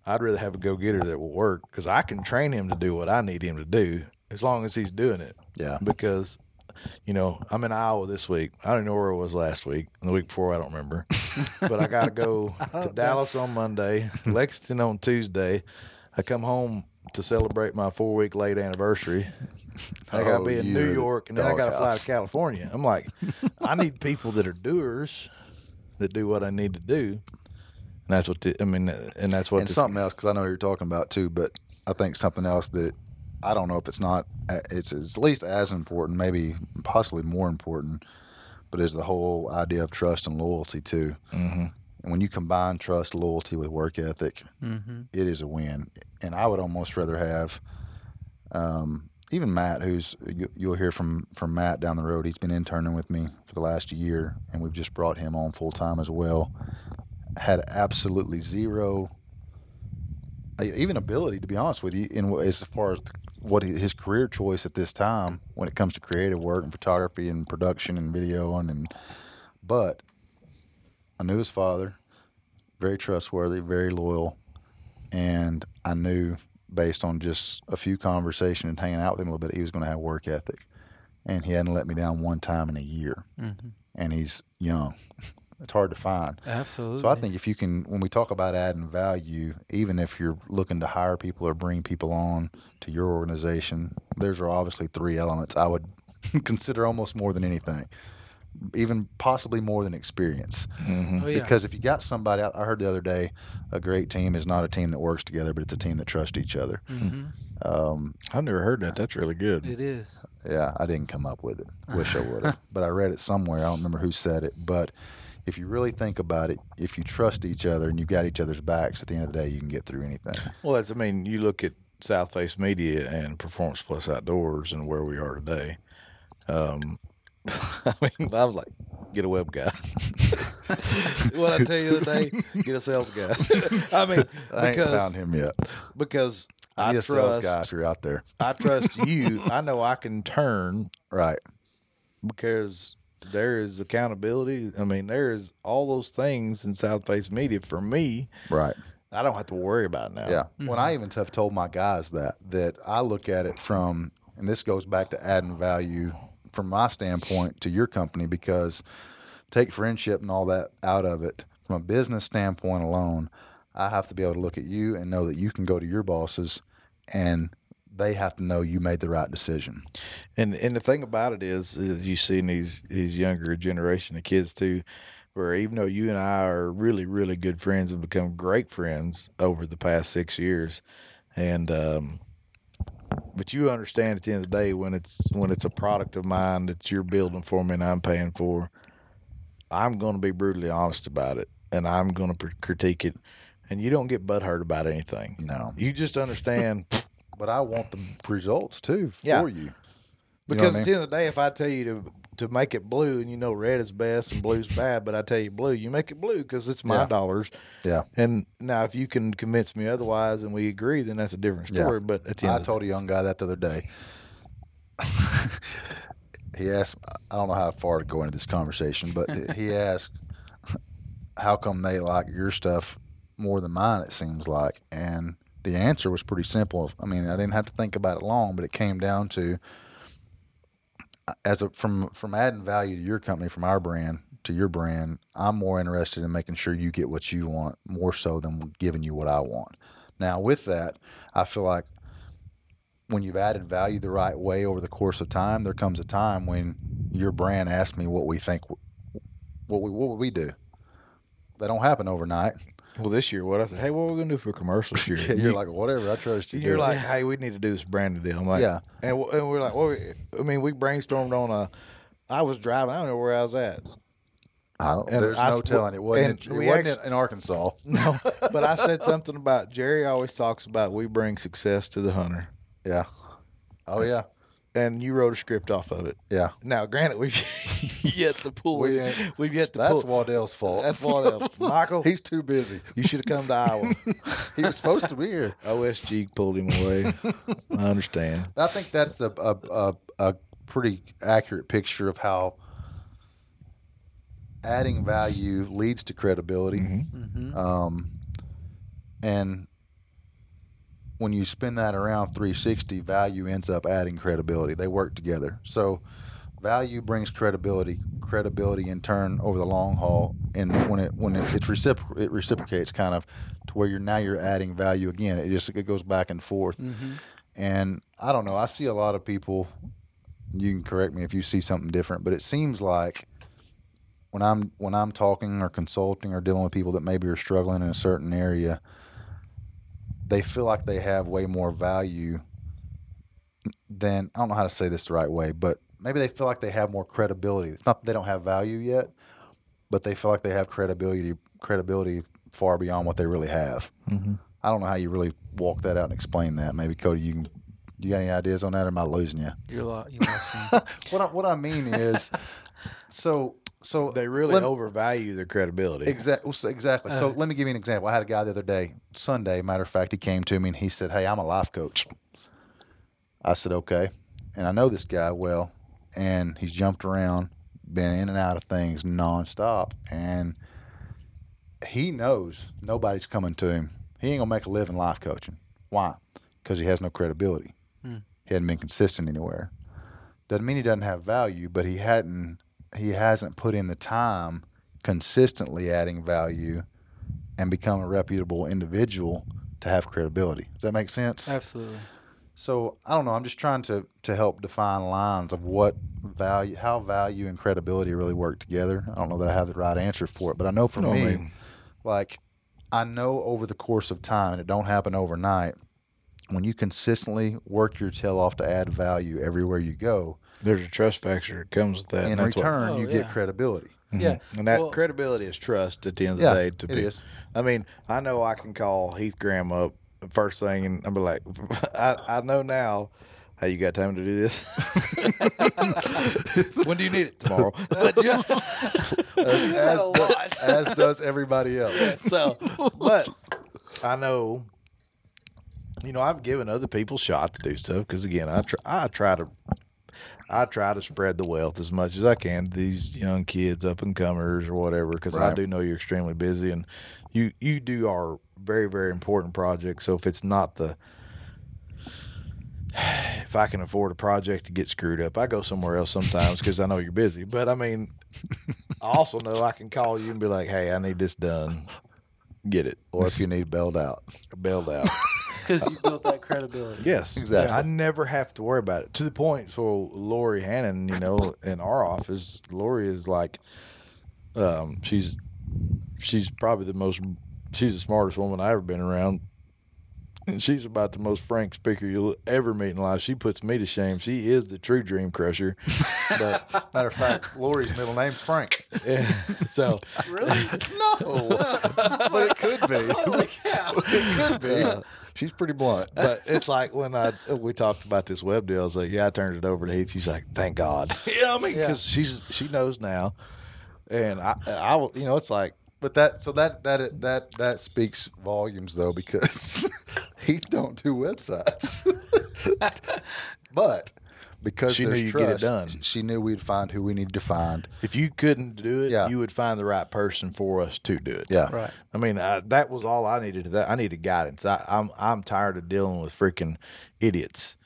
I'd rather have a go getter that will work because I can train him to do what I need him to do as long as he's doing it. Yeah. Because, you know, I'm in Iowa this week. I don't know where I was last week. And the week before, I don't remember. but I got oh, to go to Dallas on Monday, Lexington on Tuesday. I come home to celebrate my four week late anniversary. I got to Oh, be in New York and then I got to fly to California. I'm like, I need people that are doers that do what I need to do. And that's what the, I mean, and that's what and this, something else, because I know what you're talking about too, but I think something else that I don't know if it's not, uh, it's, it's at least as important, maybe possibly more important, but is the whole idea of trust and loyalty too. hmm And when you combine trust, loyalty with work ethic, Mm-hmm. it is a win. And I would almost rather have, um, even Matt, who's you, you'll hear from from Matt down the road. He's been interning with me for the last year, and we've just brought him on full time as well. Had absolutely zero, uh, even ability to be honest with you, in as far as what his career choice at this time when it comes to creative work and photography and production and video and, and but I knew his father, very trustworthy, very loyal, and I knew based on just a few conversations and hanging out with him a little bit, he was going to have work ethic, and he hadn't let me down one time in a year, Mm-hmm. and he's young. It's hard to find. Absolutely. So I think if you can, when we talk about adding value, even if you're looking to hire people or bring people on to your organization, there's are obviously three elements I would consider almost more than anything, even possibly more than experience. Oh, yeah. Because if you got somebody, I heard the other day, a great team is not a team that works together, but it's a team that trusts each other. hmm Um, I've never heard that. That's really good. It is. yeah, I didn't come up with it. Wish I would have, but I read it somewhere. I don't remember who said it, but if you really think about it, if you trust each other and you've got each other's backs, at the end of the day, you can get through anything. Well, that's, I mean, you look at South Face Media and Performance Plus Outdoors and where we are today. Um, I mean, I'm like, get a web guy. what I tell you the other day, get a sales guy. I mean, I ain't because found him yet. because I I need sales trust, guy if you're out there. I trust you. I know I can turn Right. because there is accountability. I mean, there is all those things in South Face Media for me. Right. I don't have to worry about now. Yeah. When I even have told my guys that, that I look at it from, and this goes back to adding value from my standpoint to your company because take friendship and all that out of it. From a business standpoint alone, I have to be able to look at you and know that you can go to your bosses and they have to know you made the right decision. And and the thing about it is, is you see in these these younger generation of kids too, where even though you and I are really really good friends and become great friends over the past six years, and um, but you understand at the end of the day when it's when it's a product of mine that you're building for me and I'm paying for, I'm going to be brutally honest about it and I'm going to critique it, and you don't get butthurt about anything. No. You just understand. But I want the results too for Yeah. you. You know Because I at mean? the end of the day, if I tell you to to make it blue, and you know red is best and blue's bad, but I tell you blue, you make it blue because it's my Yeah. dollars. Yeah. And now, if you can convince me otherwise and we agree, then that's a different Yeah. story. But at the end, I told a young guy that the other day. he asked, I don't know how far to go into this conversation, but he asked, how come they like your stuff more than mine, it seems like. And the answer was pretty simple. I mean, I didn't have to think about it long, but it came down to as a from from adding value to your company from our brand to your brand, I'm more interested in making sure you get what you want more so than giving you what I want. Now, with that, I feel like when you've added value the right way over the course of time, there comes a time when your brand asks me what we think, what we what would we do. They don't happen overnight. Well, this year, what I said, hey, what are we gonna do for commercials here? Yeah, you're like whatever. I trust you. You're like, hey, we need to do this branded deal. I'm like, Yeah. and, w- and we're like, well, we- I mean, we brainstormed on a. I was driving. I don't know where I was at. I don't, and there's I no sp- telling. It wasn't. and It wasn't actu- in Arkansas. No, but I said something about Jerry. Always talks about we bring success to the hunter, Yeah. Oh yeah. And you wrote a script off of it. Yeah. Now, granted, we've yet to pull. We we've yet to That's pull. Waddell's fault. That's what else. Michael, He's too busy. you should have come to Iowa. He was supposed to be here. OSG pulled him away. I understand. I think that's the a, a, a pretty accurate picture of how adding value leads to credibility. Um, and when you spin that around 360, value ends up adding credibility. They work together. So value brings credibility. Credibility in turn over the long haul, and when it when it, it's recipro- it reciprocates kind of to where you're now you're adding value again. It just it goes back and forth. Mm-hmm. And I don't know. I see a lot of people. You can correct me if you see something different, but it seems like when I'm when I'm talking or consulting or dealing with people that maybe are struggling in a certain area, they feel like they have way more value than I don't know how to say this the right way, but maybe they feel like they have more credibility. It's not that they don't have value yet, but they feel like they have credibility credibility far beyond what they really have. Mm-hmm. I don't know how you really walk that out and explain that. Maybe Cody, you can. You got any ideas on that? Or am I losing you? You're lo- you lost. What I, what I mean is, so so They really let- overvalue their credibility. Exactly. Exactly. So uh-huh. let me give you an example. I had a guy the other day, Sunday. Matter of fact, he came to me and he said, "Hey, I'm a life coach." I said, "Okay," and I know this guy well, and he's jumped around, been in and out of things nonstop, and he knows nobody's coming to him. He ain't gonna make a living life coaching. Why? Because he has no credibility. Hmm. He hadn't been consistent anywhere. Doesn't mean he doesn't have value, but he hadn't he hasn't put in the time consistently adding value and become a reputable individual to have credibility. Does that make sense? Absolutely. So I don't know. I'm just trying to to help define lines of what value, how value and credibility really work together. I don't know that I have the right answer for it, but I know for No, I me, mean- like I know over the course of time, and it don't happen overnight. When you consistently work your tail off to add value everywhere you go, There's a trust factor that comes with that. in and that's what- return Oh, you yeah. get credibility. Mm-hmm. Yeah. And that Well- credibility is trust at the end of Yeah, the day. To it be, is. I mean, I know I can call Heath Graham up first thing, and I'm like, I, I know now. Hey, you got time to do this? when do you need it tomorrow? But, you know, as, a lot. as does everybody else. so, but I know, you know, I've given other people shot to do stuff because again, I try, I try to, I try to spread the wealth as much as I can to these young kids, up and comers or whatever, because I do know you're extremely busy and you you do our very very important project. So if it's not the if I can afford a project to get screwed up, I go somewhere else sometimes because I know you're busy. But I mean, I also know I can call you and be like, "Hey, I need this done. Get it Or if you need bailed out. bailed out." Because you built that credibility. yes, Exactly. I never have to worry about it to the point. for Lori Hannon, you know, in our office, Lori is like, um, she's she's probably the most, she's the smartest woman I've ever been around. And she's about the most frank speaker you'll ever meet in life. She puts me to shame. She is the true dream crusher. But Matter of fact, Lori's middle name's Frank. yeah, so Really? No, but it could be. Holy cow. it could be. She's pretty blunt. but it's like when I we talked about this web deal. I was like, yeah, I turned it over to Heath. She's like, thank God. yeah, I mean, Yeah. because she's she knows now, and I I you know it's like But that so that that that that speaks volumes though because he don't do websites. but because She knew you'd get it done. She knew we'd find who we needed to find. if you couldn't do it, Yeah. you would find the right person for us to do it. Yeah. Right. I mean, I, that was all I needed. To that I needed guidance. I, I'm I'm tired of dealing with freaking idiots.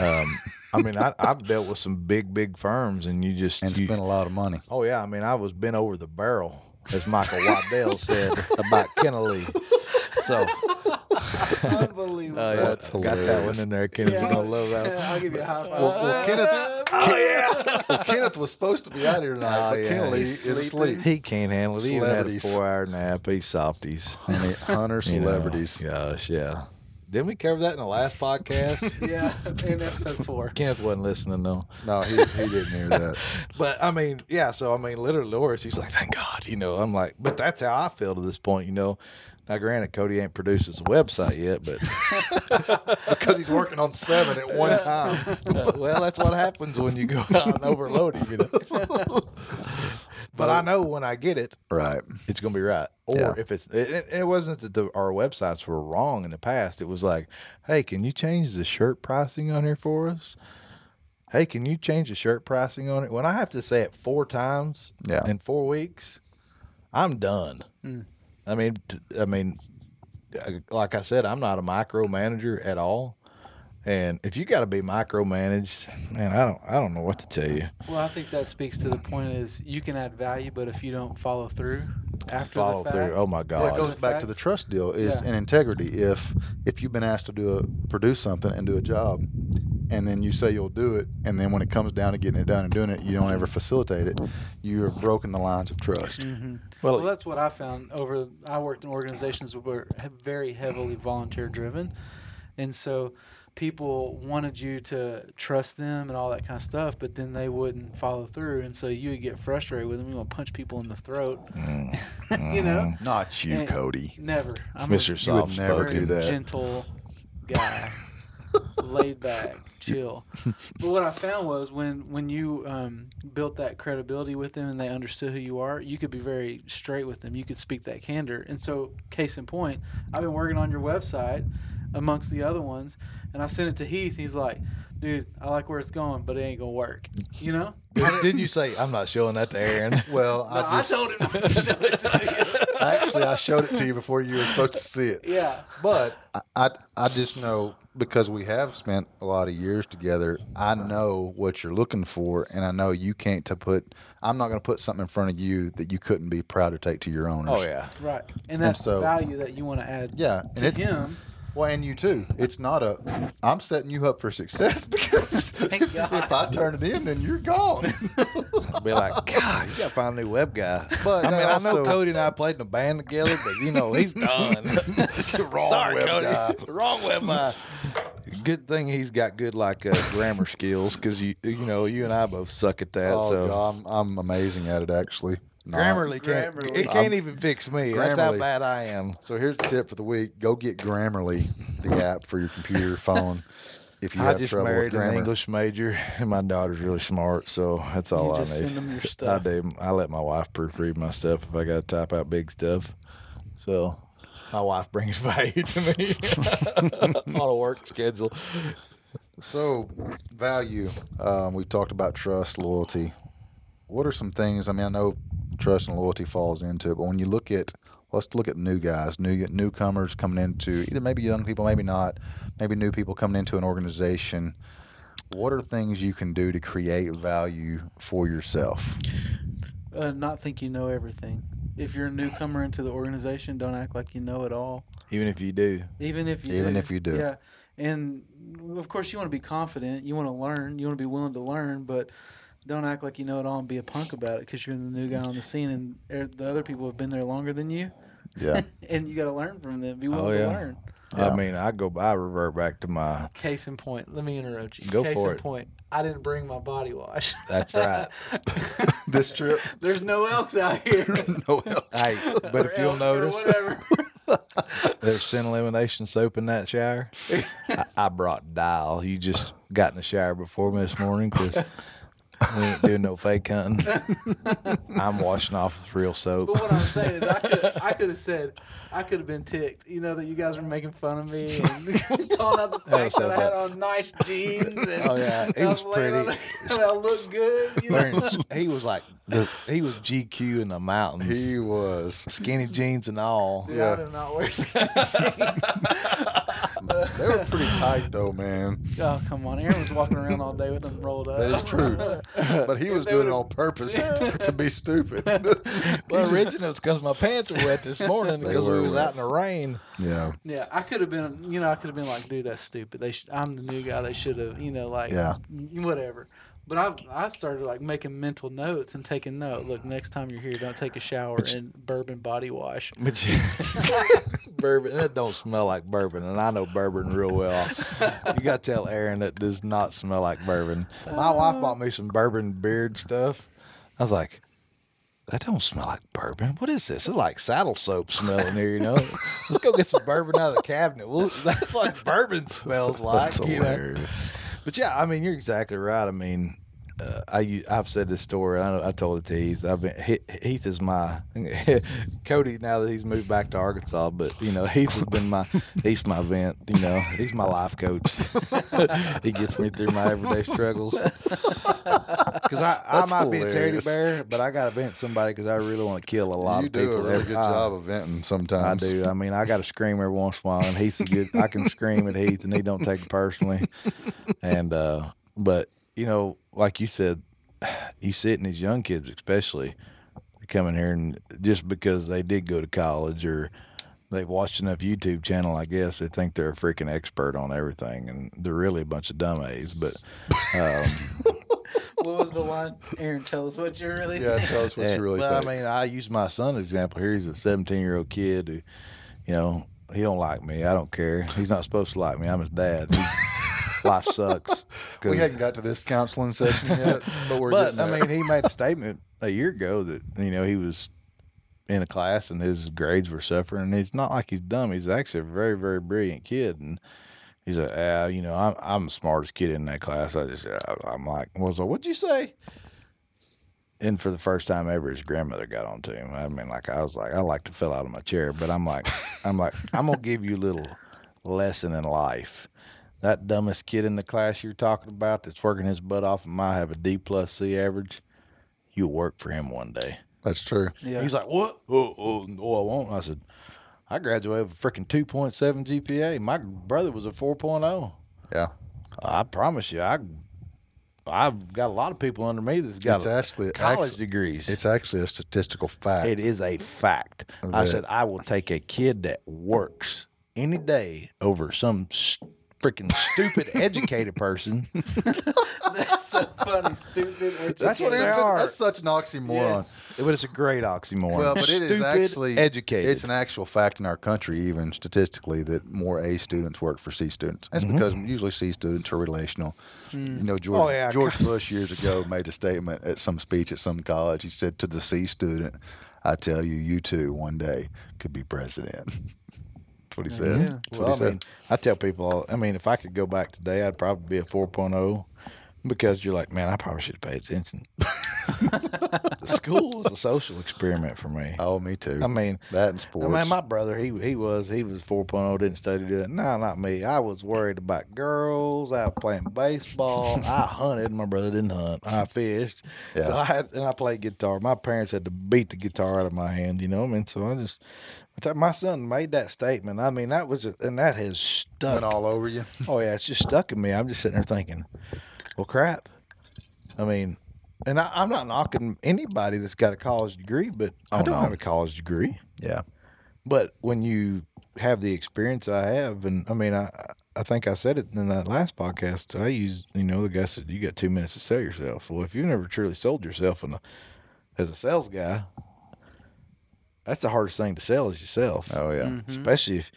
Um, I mean, I, I've dealt with some big, big firms, and you just and you, spent a lot of money. Oh yeah, I mean, I was bent over the barrel, as Michael Waddell said about Kennelly. So Unbelievable. uh, That's got that one in there. Kenneth's Yeah. gonna love that. Yeah, I'll give you a high five. Well, well, Kenneth, Oh yeah, well, Kenneth was supposed to be out here tonight, Oh, but yeah. Kennedy He's is asleep. he can't handle it. He even had a four-hour nap. He's softies. Honey, Hunter You know, celebrities. Gosh, yeah. Didn't we cover that in the last podcast? yeah, in episode four. Kenneth wasn't listening though. No, he, he didn't hear that. But I mean, yeah. So I mean, literally, Laura, she's like, "Thank God," you know. I'm like, but that's how I feel to this point, you know. Now, granted, Cody ain't produced his website yet, but Because he's working on seven at one time. Uh, well, that's what happens when you go out and overload him, you know. But I know when I get it, Right. it's gonna be right. Or Yeah. if it's, it, it- it wasn't that the, our websites were wrong in the past. It was like, hey, can you change the shirt pricing on here for us? Hey, can you change the shirt pricing on it? When I have to say it four times Yeah. in four weeks, I'm done. I mean, t- I mean, uh, like I said, I'm not a micromanager at all. And if you got to be micromanaged, man, I don't, I don't know what to tell you. Well, I think that speaks to the point is you can add value, but if you don't follow through after Follow the fact, through. Oh my Well, God. it goes back fact- to the trust deal is Yeah. an integrity. If if you've been asked to do a produce something and do a job, and then you say you'll do it, and then when it comes down to getting it done and doing it, you don't ever facilitate it, you have broken the lines of trust. Mm-hmm. Well, Well, that's what I found over. I worked in organizations that were very heavily volunteer driven, and so people wanted you to trust them and all that kind of stuff, but then they wouldn't follow through, and so you would get frustrated with them. You want to punch people in the throat, you know? Not you, And- Cody. Never. I'm Mr. A Soft never very do that. Gentle guy, laid back, chill. But what I found was when when you um, built that credibility with them and they understood who you are, you could be very straight with them. You could speak that candor. And so, case in point, I've been working on your website amongst the other ones, and I sent it to Heath. He's like, "Dude, I like where it's going, but it ain't gonna work." You know? didn't you say I'm not showing that to Aaron? Well, No, I just told him not to show it to you. actually I showed it to you before you were supposed to see it. Yeah. But I, I, I just know because we have spent a lot of years together. I know what you're looking for, and I know you can't to put. I'm not going to put something in front of you that you couldn't be proud to take to your owners. Oh yeah. Right. And that's so- the value that you want to add Yeah, and to it- him. Well, and you too. It's not a. I'm setting you up for success because if I turn it in, then you're gone. I'll be like, God, you gotta find a new web guy. But I mean, that I know Cody and I played in a band together, but you know, he's done. Wrong Sorry, web Cody. guy. Wrong web guy. Good thing he's got good like uh, grammar skills because you you know you and I both suck at that. Oh, so God, I'm, I'm amazing at it actually. Not- Grammarly can't Grammarly. it can't even fix me. That's how bad I am. So here's the tip for the week: Go get Grammarly, the app for your computer, phone. If you I have just trouble married with an. English major, and my daughter's really smart, so that's all You I just need. send them your I stuff. do. I let my wife proofread my stuff if I got to type out big stuff. So my wife brings value to me on a work schedule. So, value. Um, we've talked about trust, loyalty. What are some things? I mean, I know trust and loyalty falls into it, but when you look at, let's look at new guys, new newcomers coming into either maybe young people, maybe not, maybe new people coming into an organization. What are things you can do to create value for yourself? uh, not think you know everything. If you're a newcomer into the organization, don't act like you know it all. Even if you do, Even if you Even do. if you do. Yeah. And of course you want to be confident, you want to learn, you want to be willing to learn, but don't act like you know it all and be a punk about it because you're the new guy on the scene and er- the other people have been there longer than you Yeah. and you got to learn from them. Be willing Oh, to yeah. learn. Yeah. I mean, I go. I revert back to my. Case in point, let me interrupt you. Go Case for in it. point, I didn't bring my body wash. That's right. this trip, There's no elks out here. no else. hey, but if you'll notice, there's scent elimination soap in that shower. I, I brought Dial. You just got in the shower before me this morning because we ain't doing no fake hunting. I'm washing off with real soap. But what I'm saying is, I could I could have said I could have been ticked. You know that you guys were making fun of me and calling out the fact so that I had on nice jeans. And Oh, yeah, he I was pretty. there and I looked good. You know? He was like the, he was GQ in the mountains, He was. skinny jeans and all. Dude, Yeah. I do not wear skinny jeans. They were pretty tight though, man. Oh come on! Aaron was walking around all day with them rolled up. That is true. But he was they doing it on purpose to, to be stupid. Well, originally it's because my pants were wet this morning They because we were was out in the rain. yeah. Yeah, I could have been, you know, I could have been like, dude, that's stupid. They, sh- I'm the new guy. They should have, you know, like, Yeah. whatever. But I, I started like making mental notes and taking note. Look, next time you're here, don't take a shower in bourbon body wash. But you, bourbon, that don't smell like bourbon, and I know bourbon real well. You got to tell Aaron that does not smell like bourbon. My wife bought me some bourbon beard stuff. I was like, that don't smell like bourbon. What is this? It's like saddle soap smelling here, you know. Let's go get some bourbon out of the cabinet. Well, that's what bourbon smells like. That's you know? hilarious. But yeah, I mean, you're exactly right. I mean, uh, I I've said this story. I know, I told it to Heath. I've been Heath is my Cody now that he's moved back to Arkansas. But you know, Heath has been my he's my vent. You know, he's my life coach. he gets me through my everyday struggles. Because I, I That's might be a teddy bear, but I got to vent somebody because I really want to kill a lot You of do people. a really good I- job of venting sometimes. I do. I mean, I got to scream every once in a while, and Heath's a good. I can scream at Heath, and he don't take it personally. And uh, but you know, like you said, you see it in these young kids, especially coming here, and just because they did go to college or they've watched enough YouTube channel, I guess they think they're a freaking expert on everything, and they're really a bunch of dumb A's. But um, What was the line? Aaron, tell us what you really Yeah, tell us what you really well, think. I mean, I use my son's example here. He's a 17 year old kid who, you know, he don't like me. I don't care. He's not supposed to like me. I'm his dad. Life sucks. we hadn't got to this counseling session yet, but we're but getting I mean, he made a statement a year ago that you know he was in a class and his grades were suffering. And it's not like he's dumb. He's actually a very, very brilliant kid. And he's like, ah, you know, I'm I'm the smartest kid in that class. I just, I- I'm like, was like, what'd you say? And for the first time ever, his grandmother got on to him. I mean, like I was like, I like to fell out of my chair, but I'm like, I'm like, I'm gonna give you a little lesson in life. That dumbest kid in the class you're talking about that's working his butt off and might have a D plus C average, you'll work for him one day. That's true. Yeah. He's like, what? Oh, oh, oh, I won't. I said, I graduated with a freaking 2.7 GPA. My brother was a 4.0. Yeah. I promise you, I, I've got a lot of people under me that's got It's actually- college actually- degrees. It's actually a statistical fact. It is a fact. I said I will take a kid that works any day over some s- freaking stupid educated person. That's so funny, stupid. Educated. That's what they are. That's such an oxymoron. Yes. But it's a great oxymoron. Well, but it is stupid actually educated. It's an actual fact in our country, even statistically, that more A students work for C students. That's mm-hmm. because usually C students are relational. Hmm. You know, George, Oh, yeah. George Bush years ago made a statement at some speech at some college. He said to the C student, "I tell you, you too one day could be president." That's what he said. Yeah. That's Well, what he I said. mean, I tell people, I mean, if I could go back today, I'd probably be a 4.0 because you're like, man, I probably should have paid attention. the school was a social experiment for me. oh, me too. I mean, that and sports. I mean, my brother, he he was he was 4.0, didn't study that. No, not me. I was worried about girls. I was playing baseball. I hunted. My brother didn't hunt. I fished. So Yeah. I had and I played guitar. My parents had to beat the guitar out of my hand. You know what I mean? So I just. My son made that statement. I mean, that was, just, and that has stuck Went all over you. Oh yeah, it's just stuck in me. I'm just sitting there thinking, well, crap. I mean, and I, I'm not knocking anybody that's got a college degree, but I Oh, don't no. have a college degree. Yeah. But when you have the experience I have, and I mean, I I think I said it in that last podcast. I use you know the guy said you got two minutes to sell yourself. Well, if you've never truly sold yourself in a, as a sales guy, that's the hardest thing to sell is yourself. Oh yeah. Mm-hmm. Especially if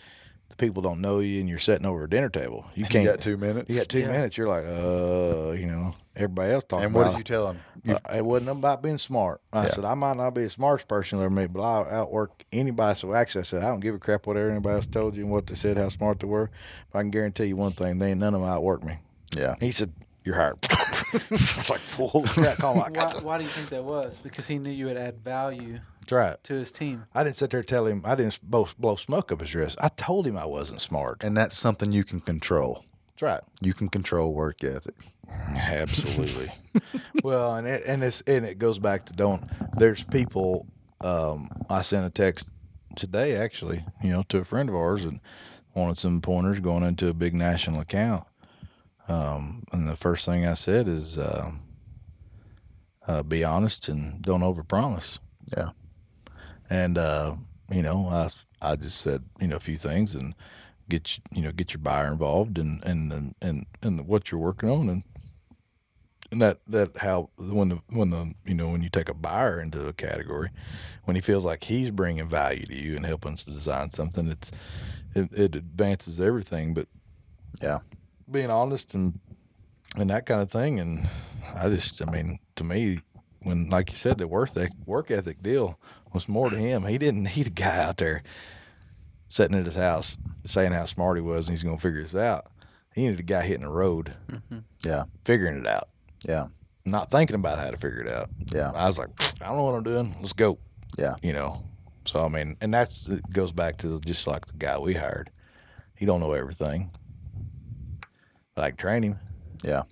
the people don't know you and you're sitting over a dinner table. You can't. You got two minutes. You got two Yeah. minutes. You're like, uh, you know, everybody else talking and what about. did you tell them? Uh, it wasn't about being smart. I Yeah. said I might not be the smartest person you'll ever meet, but I'll outwork anybody. So actually, I said I don't give a crap whatever anybody else told you and what they said, how smart they were. But I can guarantee you one thing: they ain't none of them outwork me. Yeah. He said, "You're hired." I was like, "Fool!" Yeah, call my Why, why do you think that was? Because he knew you would add value That's right. to his team. I didn't sit there and tell him. I didn't blow, blow smoke up his dress. I told him I wasn't smart. And that's something you can control. That's right. You can control work ethic. Absolutely. well, and it, and it's and it goes back to don't. There's people. Um, I sent a text today, actually, you know, to a friend of ours, and wanted some pointers going into a big national account. Um, and the first thing I said is, uh, uh, be honest and don't overpromise. Yeah. And uh, you know, I I just said you know a few things and get you, you know get your buyer involved and and and and, and what you're working on and and that that how when the when the you know when you take a buyer into a category when he feels like he's bringing value to you and helping us to design something it's it, it advances everything but Yeah. being honest and and that kind of thing and I just I mean to me when like you said the work ethic, work ethic deal was more to him he didn't need a guy out there sitting at his house saying how smart he was and he's going to figure this out he needed a guy hitting the road mm-hmm. Yeah. figuring it out Yeah. not thinking about how to figure it out. Yeah. I was like, I don't know what I'm doing. Let's go. Yeah. You know. So I mean, and that's it goes back to just like the guy we hired. He don't know everything. But I can train him. Yeah.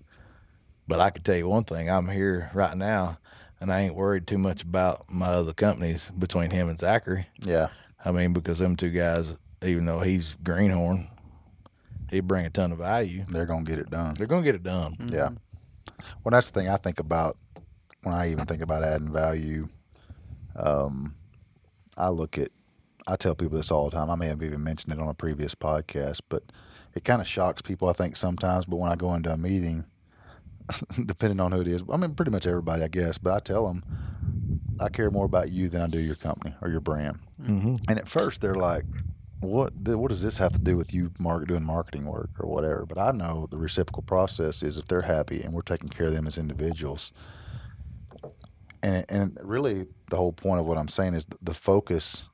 But I can tell you one thing: I'm here right now, and I ain't worried too much about my other companies between him and Zachary. Yeah. I mean, because them two guys, even though he's greenhorn, he bring a ton of value. They're gonna get it done. They're gonna get it done. Yeah. Well, that's the thing I think about when I even think about adding value. Um, I look at, I tell people this all the time. I may have even mentioned it on a previous podcast, but it kind of shocks people, I think, sometimes. But when I go into a meeting, depending on who it is, I mean, pretty much everybody, I guess, but I tell them, I care more about you than I do your company or your brand. Mm-hmm. And at first, they're like, "What? What does this have to do with you market, doing marketing work or whatever?" But I know the reciprocal process is if they're happy and we're taking care of them as individuals. And and really, the whole point of what I'm saying is the focus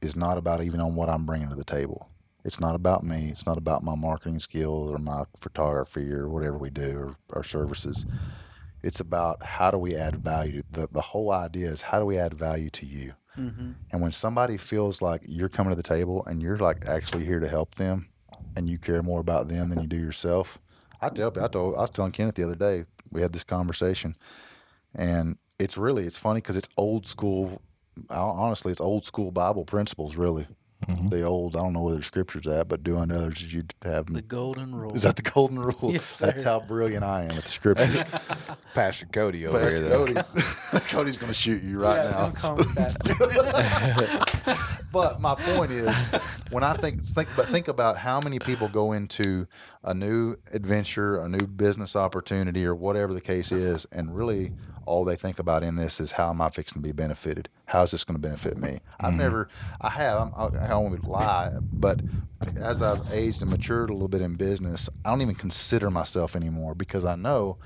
is not about even on what I'm bringing to the table. It's not about me. It's not about my marketing skills or my photography or whatever we do or our services. It's about how do we add value. The the whole idea is how do we add value to you. Mm-hmm. And when somebody feels like you're coming to the table and you're like actually here to help them, and you care more about them than you do yourself, I tell I told I was telling Kenneth the other day we had this conversation, and it's really it's funny because it's old school. Honestly, it's old school Bible principles. Really, Mm-hmm. the old I don't know where the scripture's at, but doing others as you have. The golden rule. Is that the golden rule? Yes, That's how brilliant I am at the scriptures. Pastor Cody over but here, though. Cody's, Cody's going to shoot you right yeah, now. Don't call me pastor. But my point is, when I think think but think about how many people go into a new adventure, a new business opportunity, or whatever the case is, and really all they think about in this is how am I fixing to be benefited? How is this going to benefit me? I've never, I have, I'm, I I don't want to lie, but as I've aged and matured a little bit in business, I don't even consider myself anymore because I know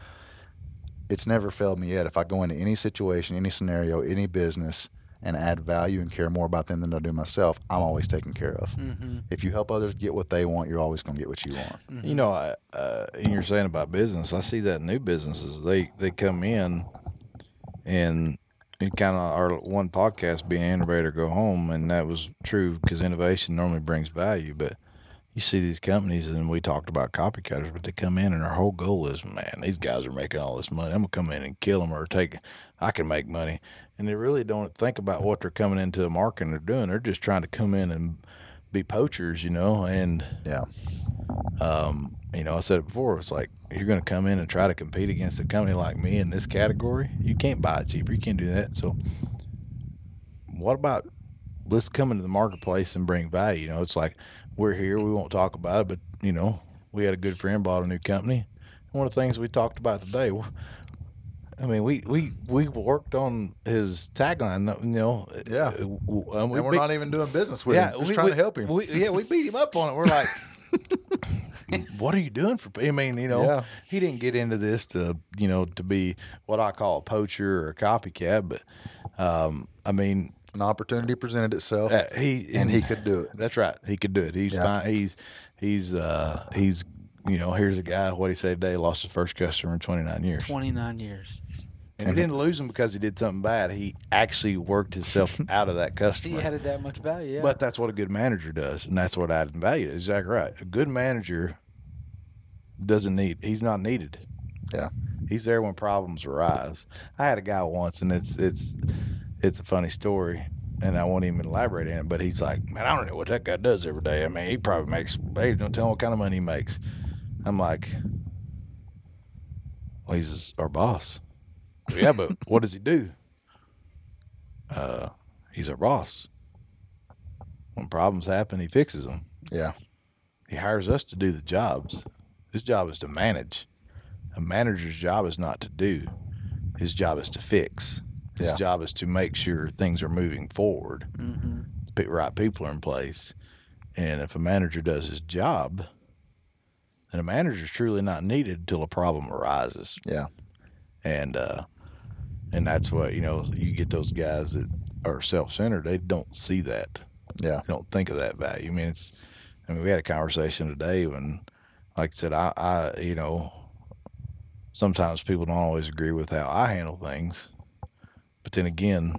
it's never failed me yet. If I go into any situation, any scenario, any business, and add value and care more about them than I do myself, I'm always taken care of. Mm-hmm. If you help others get what they want, you're always going to get what you want. You know, I, uh, and you're saying about business. I see that in new businesses. They they come in, and it kind of our one podcast being innovate or go home, and that was true because innovation normally brings value. But you see these companies, and we talked about copycatters, but they come in and their whole goal is, man, these guys are making all this money. I'm gonna come in and kill them or take. I can make money, and they really don't think about what they're coming into the market and they're doing. They're just trying to come in and be poachers, you know, and Yeah. um, you know, I said it before. It's like you're going to come in and try to compete against a company like me in this category. You can't buy it cheaper. You can't do that. So, what about let's come into the marketplace and bring value? You know, it's like we're here. We won't talk about it, but you know, we had a good friend bought a new company. One of the things we talked about today. well, I mean, we, we, we worked on his tagline. You know, Yeah. uh, um, we and we're beat- not even doing business with yeah, him. Just we, trying we- to help him. We, yeah, we beat him up on it. We're like, what are you doing for? I mean, you know, Yeah. he didn't get into this to, you know, to be what I call a poacher or a copycat, but um, I mean, An opportunity presented itself, uh, he and he could do it. That's right. He could do it. He's Yeah. fine. He's he's uh he's you know here's a guy. What he said today lost his first customer in 29 years, 29 years. And he didn't lose him because he did something bad. He actually worked himself out of that customer. He added that much value. Yeah. But that's what a good manager does, and that's what adding value is. Exactly right. A good manager doesn't need. He's not needed. Yeah. He's there when problems arise. I had a guy once, and it's it's it's a funny story. and I won't even elaborate on it. But he's like, man, I don't know what that guy does every day. I mean, he probably makes. Hey, don't tell him what kind of money he makes. I'm like, well, he's our boss. Yeah, but what does he do? Uh, he's a boss. When problems happen, he fixes them. Yeah. He hires us to do the jobs. His job is to manage. A manager's job is not to do. His job is to fix. His Yeah. job is to make sure things are moving forward. Mm-hmm. The right people are in place. And if a manager does his job, then a manager is truly not needed until a problem arises. Yeah. And uh, and that's what you know. You get those guys that are self-centered. They don't see that Yeah. I don't think of that value. I mean, it's. I mean, we had a conversation today when, like I said, I, I, you know, sometimes people don't always agree with how I handle things, but then again,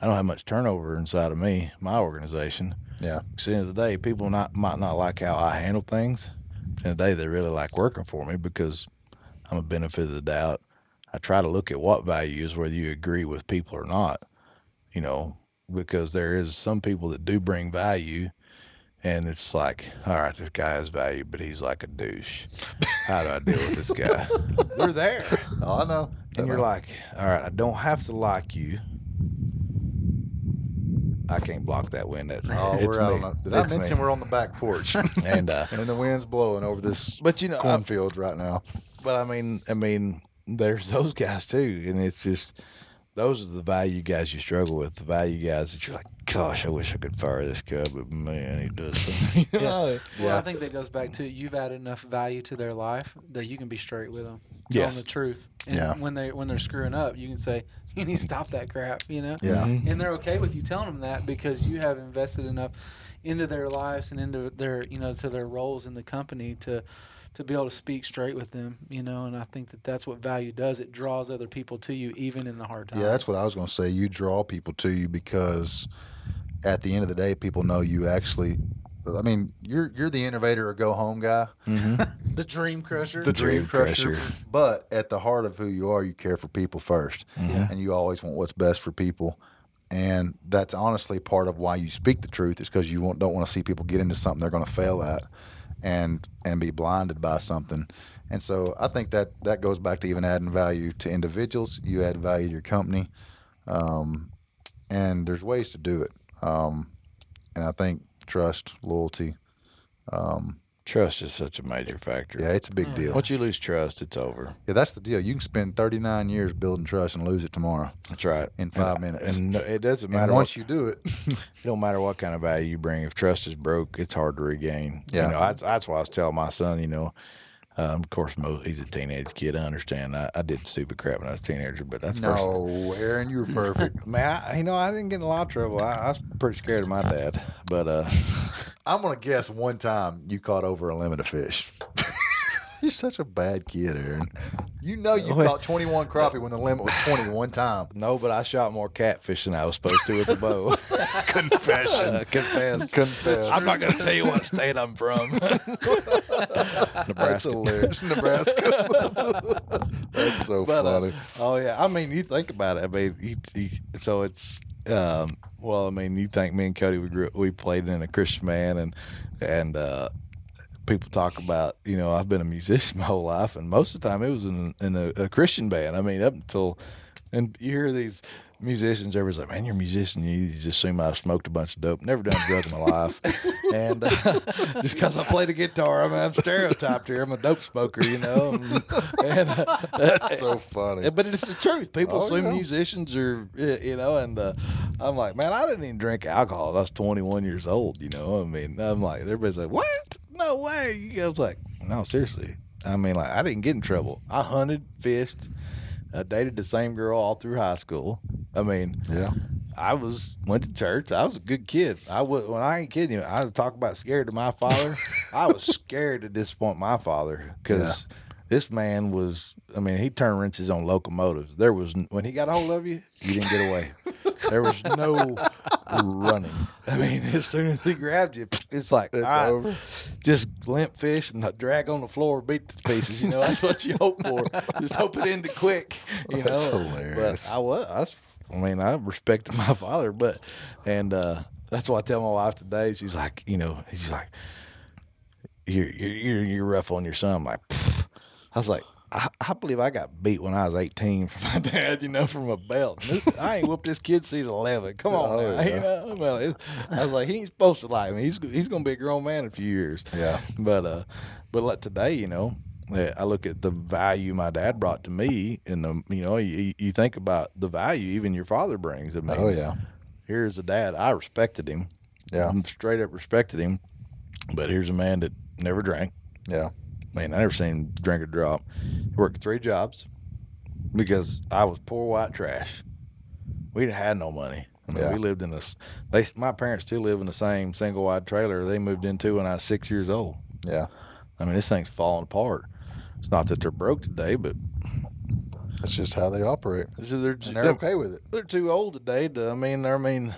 I don't have much turnover inside of me, my organization. Yeah. Because at the end of the day, people not might not like how I handle things. But at the end of the day, they really like working for me because I'm a benefit of the doubt. I try to look at what value is, whether you agree with people or not. You know, because there is some people that do bring value, and it's like, all right, this guy has value, but he's like a douche. How do I deal with this guy? They're there, Oh, I know. and you're like, all right, I don't have to like you. I can't block that wind. That's Oh, it's we're out me. on the, Did I It's me. mention we're on the back porch? and uh, and the wind's blowing over this but you know, I, cornfield right now. but I mean, I mean, there's those guys too, and it's just those are the value guys you struggle with. The value guys that you're like, gosh, I wish I could fire this guy, but man, he does. something." Yeah. Well, Yeah. I think that goes back to you've added enough value to their life that you can be straight with them. Yes. On the truth. And Yeah. when they when they're screwing up, you can say you need to stop that crap. You know. Yeah. Mhm. And they're okay with you telling them that because you have invested enough into their lives and into their you know to their roles in the company to to be able to speak straight with them. You know, and I think that that's what value does. It draws other people to you even in the hard times. Yeah, that's what I was going to say. You draw people to you because at the end of the day, people know you actually. I mean, you're you're the innovator or go home guy, mm-hmm. the dream crusher. the dream, Dream crusher. crusher. But at the heart of who you are, you care for people 1st mm-hmm. Yeah. and you always want what's best for people. And that's honestly part of why you speak the truth is because you won't, don't want to see people get into something they're going to fail at, and and be blinded by something. And so I think that that goes back to even adding value to individuals. You add value to your company, um, and there's ways to do it. Um, and I think trust, loyalty, um, Trust is such a major factor. yeah, it's a big deal. Once you lose trust, it's over. Yeah, that's the deal. You can spend 39 years building trust and lose it tomorrow. That's right. In five And- minutes. and it doesn't And matter. once what, you do it, it don't matter what kind of value you bring. If trust is broke, it's hard to regain. Yeah. You know, that's, that's why I was telling my son. You know, um, of course, most, he's a teenage kid. I understand. I, I did stupid crap when I was a teenager, but that's the first- no, Aaron, you were perfect. Man, I, you know, I didn't get in a lot of trouble. I, I was pretty scared of my dad, but uh, I'm gonna guess one time you caught over a limit of fish. You're such a bad kid, Aaron. You know you caught 21 crappie when the limit was 20 one time. no, but I shot more catfish than I was supposed to with the bow. Confession. Confess. Confess. I'm not going to tell you what state I'm from. That's Nebraska. hilarious. Nebraska. That's so But, uh, funny. oh yeah, I mean, you think about it. I mean, you, you, so it's um, well, I mean, you think me and Cody we grew, we played in a Christian band and and uh, people talk about you know I've been a musician my whole life and most of the time it was in in a, a Christian band. I mean, up until and you hear these musicians, everybody's like, "Man, you're a musician. You just assume I smoked a bunch of dope. Never done a drug in my life." and uh, just because I play the guitar, I mean, I'm stereotyped here. I'm a dope smoker, you know. And, and, uh, That's so funny. But it's the truth. People Oh, assume yeah. musicians are, you know, and uh, I'm like, man, I didn't even drink alcohol. I was 21 years old, you know. I mean, I'm like, everybody's like, what? No way. I was like, no, seriously. I mean, like, I didn't get in trouble. I hunted, fished, I dated the same girl all through high school. I mean, Yeah. I was went to church. I was a good kid. I was when I ain't kidding you. I talk about scared of my father. I was scared to disappoint my father because this man was. I mean, he turned wrenches on locomotives. There was when he got a hold of you, you didn't get away. There was no running. I mean, as soon as he grabbed you, it's like It's right, over. just limp fish and drag on the floor, beat the pieces. You know, that's what you hope for. Just hope it ended quick. You That's know, hilarious. But I was. I was I mean, I respected my father, but and uh, that's why I tell my wife today. She's like, you know, she's like, you're you're you're rough on your son. I'm like, Pfft. I was like. I, I believe I got beat when I was 18 from my dad, you know, from a belt. This- I ain't whooped this kid since 11. Come on, Oh, now. yeah. You know, well, it, I was like, he ain't supposed to like me. He's he's gonna be a grown man in a few years. Yeah. But uh, but like today, you know, I look at the value my dad brought to me, and the you know, you, you think about the value even your father brings. I mean, Oh yeah. here's a dad I respected him, Yeah. straight up respected him. But here's a man that never drank. Yeah. Man, I never seen him drink a drop. He worked three jobs because I was poor white trash. We didn't had no money. I mean, Yeah. we lived in this. They, my parents still live in the same single wide trailer they moved into when I was six years old. Yeah. I mean, this thing's falling apart. It's not that they're broke today, but That's just how they operate. is- they're, And they're they're, okay with it. they're too old today. To, I mean, they're, I mean,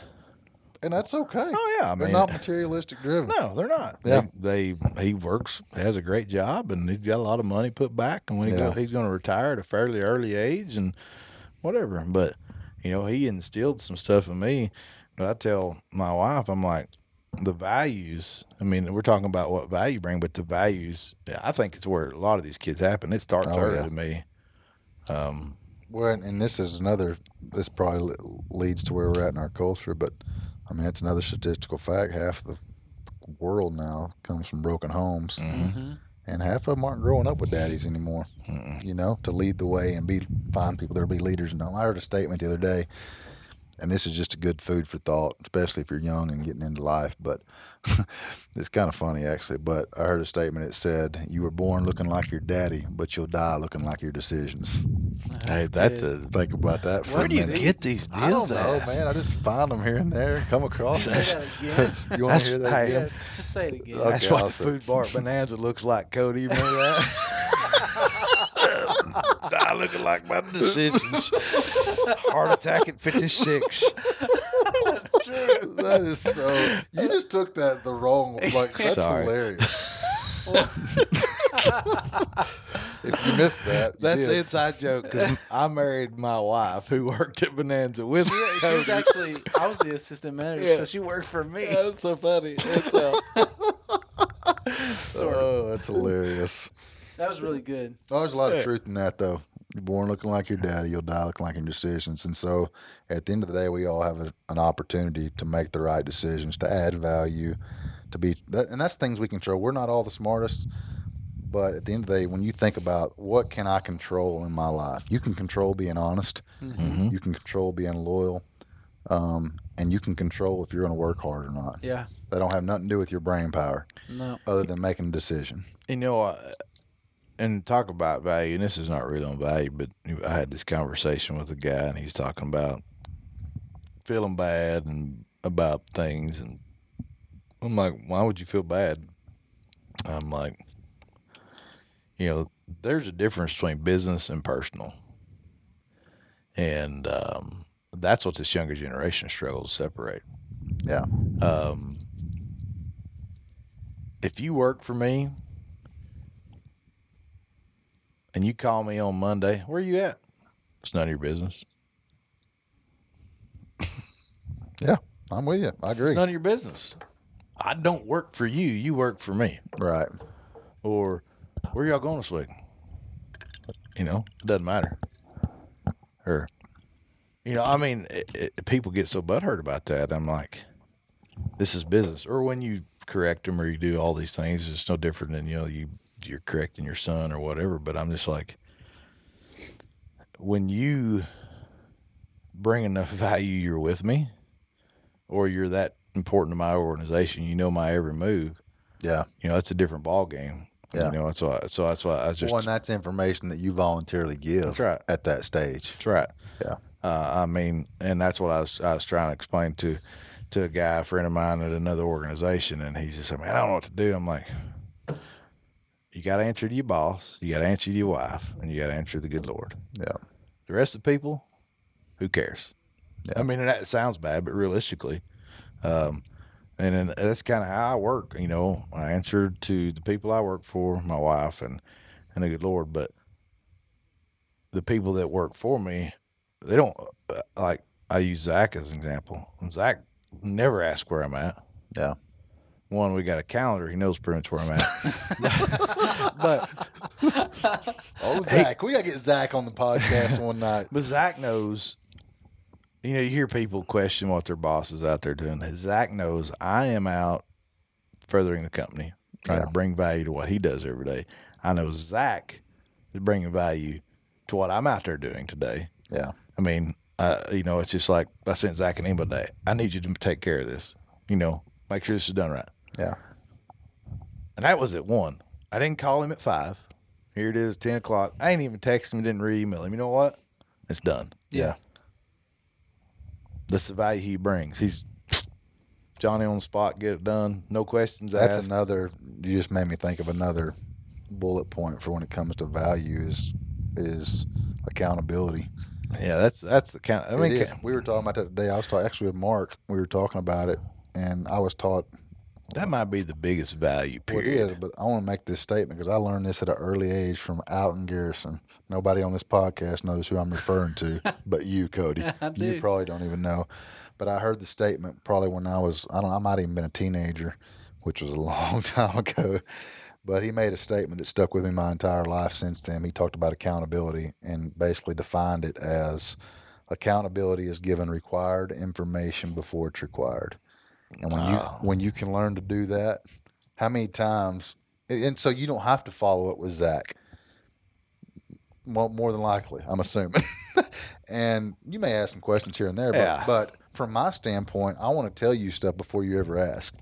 And that's okay. oh yeah, I They're not materialistic driven. no, they're not. Yeah. They, they he works, has a great job, and he's got a lot of money put back, and when he Yeah. he's going to retire at a fairly early age, and whatever. But you know, he instilled some stuff in me. But I tell my wife, I'm like, the values. I mean, we're talking about what value bring, but the values. I think it's where a lot of these kids happen. It starts Oh, early yeah. to me. Um, Well, and- and this is another. This probably leads to where we're at in our culture, but I mean, it's another statistical fact. Half the world now comes from broken homes, Mm-hmm. and half of them aren't growing up with daddies anymore. Mm-mm. You know, to lead the way and be find people that'll be leaders. And I heard a statement the other day, and this is just a good food for thought, especially if you're young and getting into life. But it's kind of funny actually. But I heard a statement. It said, "You were born looking like your daddy, but you'll die looking like your decisions." hey, that's a. Think about that for Where a do you get these I don't know, at? man. I just find them here and there, come across. Say them. that again. you want to hear that hey, again? just say it again. Okay, That's what I'll the food bar Bonanza looks like, Cody. You remember that? Die looking like my decisions. Heart attack at 56. That's true. That is so. You just took that the wrong. Like that's Sorry. hilarious. if you missed that, you That's did. an inside joke because I married my wife who worked at Bonanza with me. She was actually, I was the assistant manager, Yeah. so she worked for me. That's so funny. It's, uh, Oh, that's hilarious. That was really good. Oh, there's a lot Yeah. of truth in that, though. You're born looking like your daddy, you'll die looking like your decisions. And so, at the end of the day, we all have a, an opportunity to make the right decisions, to add value, to be, that, and that's things we control. We're not all the smartest, but at the end of the day, when you think about what can I control in my life, you can control being honest, Mhm. you can control being loyal, um, and you can control if you're going to work hard or not. Yeah. They don't have nothing to do with your brain power, No. other than making a decision. You know, uh, and talk about value, and this is not really on value, but I had this conversation with a guy, and he's talking about feeling bad and about things, and I'm like, why would you feel bad? I'm like, you know, there's a difference between business and personal, and um, that's what this younger generation struggles to separate Yeah. um, if you work for me and you call me on Monday, where are you at? It's none of your business. Yeah. I'm with you. I agree. It's none of your business. I don't work for you. You work for me. Right. Or where y'all going this week? You know, it doesn't matter. Or, you know, I mean, it, it, people get so butthurt about that. I'm like, this is business. Or when you correct them or you do all these things, it's no different than, you know, you, you're correcting your son or whatever. But I'm just like, when you bring enough value, you're with me, or you're that important to my organization, you know my every move Yeah. you know that's a different ball game. Yeah. You know, that's why. So that's why I just. Well, and that's information that you voluntarily give That's right. at that stage. that's right. Yeah. Uh, I mean, and that's what I was I was trying to explain to to a guy, a friend of mine at another organization, and he's just like, man, I don't know what to do. I'm like, you got to answer to your boss, you got to answer to your wife, and you got to answer to the good Lord. Yeah. The rest of the people, who cares? Yeah. I mean, that sounds bad, but realistically, um, and then that's kind of how I work. You know, I answer to the people I work for, my wife, and and the good Lord. But the people that work for me, they don't uh, like. I use Zach as an example. Zach never asks where I'm at. Yeah. One, we got a calendar. He knows pretty much where I'm at. but Oh, Zach, we gotta get Zach on the podcast one night. but Zach knows. You know, you hear people question what their boss is out there doing. Zach knows I am out furthering the company, trying Yeah. to bring value to what he does every day. I know Zach is bringing value to what I'm out there doing today. Yeah. I mean, uh, you know, it's just like I sent Zach an email today. I need you to take care of this. You know, make sure this is done right. Yeah. And that was at one. I didn't call him at five. Here it is, ten o'clock. I ain't even texted him, didn't re-email him. You know what? It's done. Yeah. That's the value he brings. He's Johnny on the spot, get it done, no questions asked. That's asked. another. You just made me think of another bullet point for when it comes to value is is accountability. yeah, that's that's the kind. I mean, is. we were talking about that today. I was talking actually with Mark. We were talking about it, and I was taught that might be the biggest value. what it Period. is. But I want to make this statement because I learned this at an early age from Alton Garrison. Nobody on this podcast knows who I'm referring to, but you, Cody. You probably don't even know. But I heard the statement probably when I was I don't I might have even been a teenager, which was a long time ago. But he made a statement that stuck with me my entire life since then. He talked about accountability and basically defined it as accountability is given required information before it's required. And when you oh. when you can learn to do that, how many times and so you don't have to follow up with Zach. Well, more than likely, I'm assuming. and you may ask some questions here and there, but, Yeah. but from my standpoint, I want to tell you stuff before you ever ask.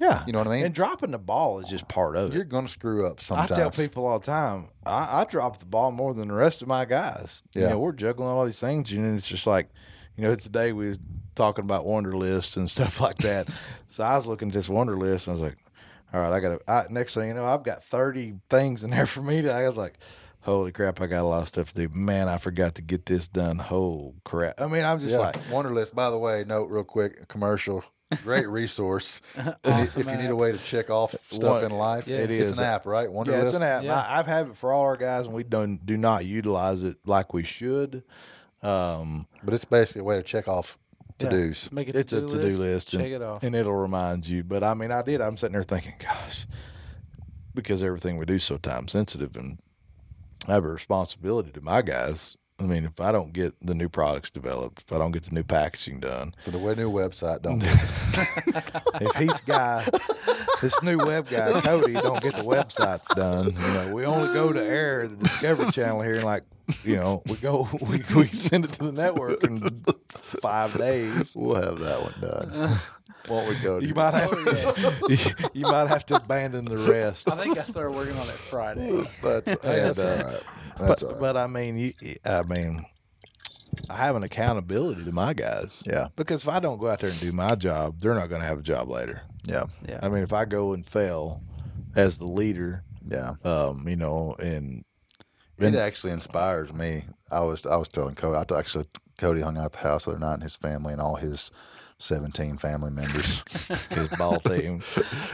Yeah, You know what I mean? And dropping the ball is just part of it. You're going to screw up sometimes. I tell people all the time, I, I drop the ball more than the rest of my guys. You Yeah. know, we're juggling all these things, and it's just like, you know, today we was talking about Wunderlist and stuff like that. so I was looking at this Wunderlist, and I was like, all right, I got to. I, next thing you know, I've got thirty things in there for me. To, I was like, holy crap, I got a lot of stuff to do. Man, I forgot to get this done. Oh crap! I mean, I'm just yeah. like, Wunderlist, by the way, note real quick, commercial. Great resource. If you- Awesome if you need a way to check off stuff One- in life, Yeah. It it's is. an app, right? Wunderlist. yeah, it's an app. Yeah. I, I've had it for all our guys, and we don't do not utilize it like we should. Um, But it's basically a way to check off to dos. Make a it's a to-do to-do list, Check and, it off. and it'll remind you. But I mean, I did. I'm sitting there thinking, gosh, because everything we do is so time sensitive, and I have a responsibility to my guys. I mean, if I don't get the new products developed, if I don't get the new packaging done, For the new website, don't if he's guy, this new web guy Cody don't get the websites done, you know, we only go to air the Discovery Channel here, and like, you know, we go, we, we send it to the network in five days. we'll have that one done. Won't we go? You might have, you, you might have to abandon the rest. I think I started working on it Friday. That's, that's that's all all right. But, That's all right. but I mean, you, I mean, I have an accountability to my guys. Yeah. Because if I don't go out there and do my job, they're not going to have a job later. Yeah. Yeah. I mean, if I go and fail as the leader, Yeah. um, you know, and It actually inspires me. I was I was telling Cody. I actually Cody hung out at the house the other night, and his family and all his seventeen family members. his ball team,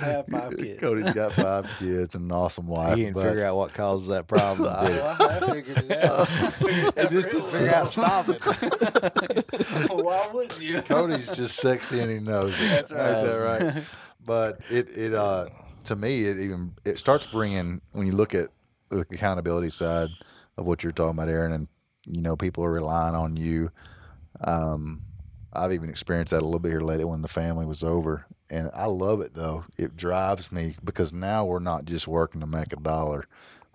I have five kids. Cody's got five kids and an awesome wife. he didn't but figure out what causes that problem. did? Well, I figured it out. He just didn't figure out to stop it. Why wouldn't you? Cody's just sexy and he knows it. That's right. Ain't that right? But it it uh to me it even it starts bringing when you look at the accountability side of what you're talking about, Aaron, and you know people are relying on you. Um, I've even experienced that a little bit here lately when the family was over, and I love it though. It drives me because now we're not just working to make a dollar.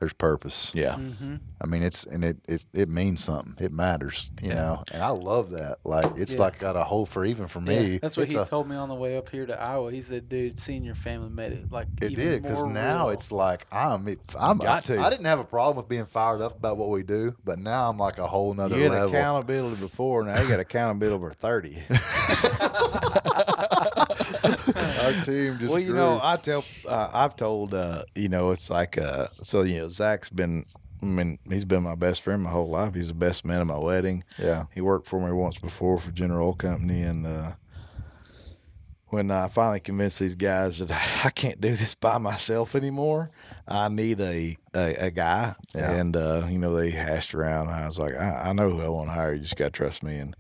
There's purpose. Yeah. Mm-hmm. I mean, it's and it it, it means something. It matters, you Yeah. know. And I love that. Like it's Yeah. like got a whole for even for me. That's what it's he a- told me on the way up here to Iowa. He said, "Dude, seeing your family made it like It even did because more now real." it's like I'm. It, I'm. Got to. I didn't have a problem with being fired up about what we do, but now I'm like a whole nother You had level. accountability before, now you got accountability over 30. Our team just. well, you grew. know, I tell, uh, I've told, uh, you know, it's like, uh, so you know, Zach's been, I mean, he's been my best friend my whole life. He's the best man at my wedding. yeah, He worked for me once before for General Oil Company, and uh, when I finally convinced these guys that I can't do this by myself anymore, I need a a, a guy. Yeah. And uh, you know, they hashed around. And I was like, I, I know who I want to hire. You just got to trust me. And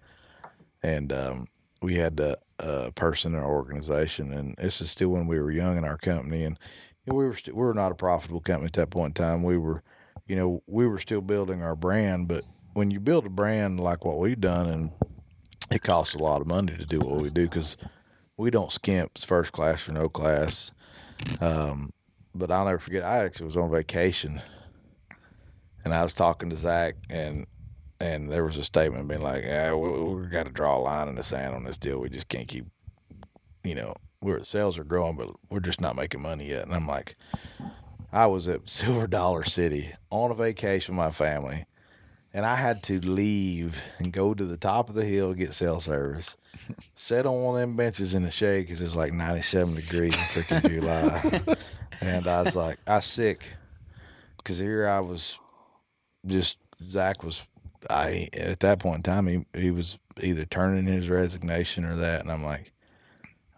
and um, we had a, a person in our organization, and this is still when we were young in our company, and you know, we were st- we were not a profitable company at that point in time. We were, you know, we were still building our brand, but when you build a brand like what we've done, and it costs a lot of money to do what we do because we don't skimp first class or no class. Um, but I'll never forget. I actually was on vacation, and I was talking to Zach, and and there was a statement being like, "Yeah, we, we got to draw a line in the sand on this deal. We just can't keep, you know, we're sales are growing, but we're just not making money yet." And I'm like, I was at Silver Dollar City on a vacation with my family, and I had to leave and go to the top of the hill to get cell service. Sit on one of them benches in the shade because it's like 97 degrees in freaking July. and I was like, I sick because here I was just, Zach was, I, at that point in time, he, he was either turning his resignation or that. And I'm like,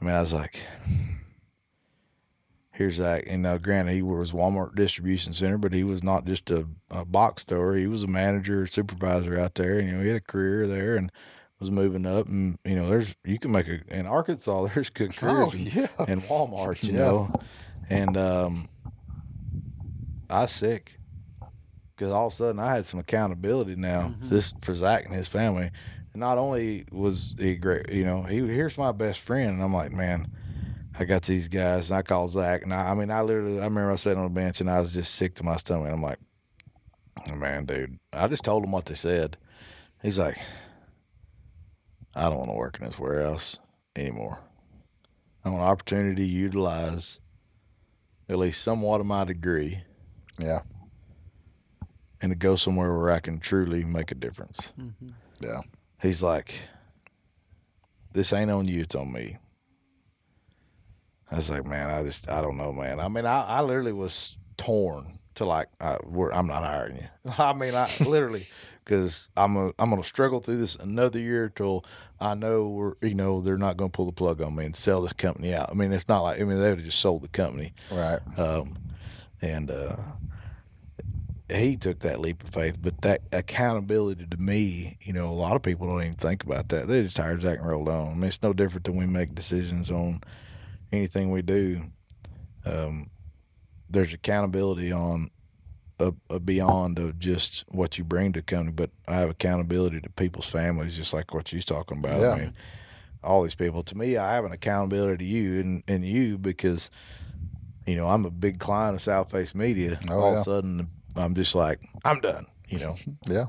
I mean, I was like, here's Zach. And now, granted, he was Walmart distribution center, but he was not just a, a box thrower. He was a manager, supervisor out there. And, you know, he had a career there and was moving up. And, you know, there's, you can make a, in Arkansas, there's good careers Oh, in, yeah. Walmart, you Yeah. know. And um, I was sick because all of a sudden I had some accountability now mm-hmm. this for Zach and his family. And not only was he great, you know, he here's my best friend, and I'm like, man, I got these guys, and I called Zach, and I, I mean, I literally, I remember I sat on the bench and I was just sick to my stomach. I'm like, man, dude, I just told him what they said. He's like, I don't want to work in this warehouse anymore. I want an opportunity to utilize at least somewhat of my degree Yeah. And to go somewhere where I can truly make a difference. Yeah. He's like, this ain't on you, it's on me. I was like, man, I just, I don't know, man. I mean, I, I literally was torn to like, I, we're, I'm not hiring you. I mean, I literally, because I'm a, I'm gonna struggle through this another year till I know we're, you know, they're not gonna pull the plug on me and sell this company out. I mean, it's not like, I mean, they would have just sold the company. Right. Um, and uh, he took that leap of faith, but that accountability to me, you know, a lot of people don't even think about that. They just hire Zach and roll on. I mean, it's no different than we make decisions on anything we do. Um, there's accountability on a, a beyond of just what you bring to a company, but I have accountability to people's families, just like what you're talking about. Yeah. I mean, all these people. To me, I have an accountability to you and, and you because, you know, I'm a big client of South Face Media. Oh, all of a sudden, I'm just like, I'm done. You know, Yeah.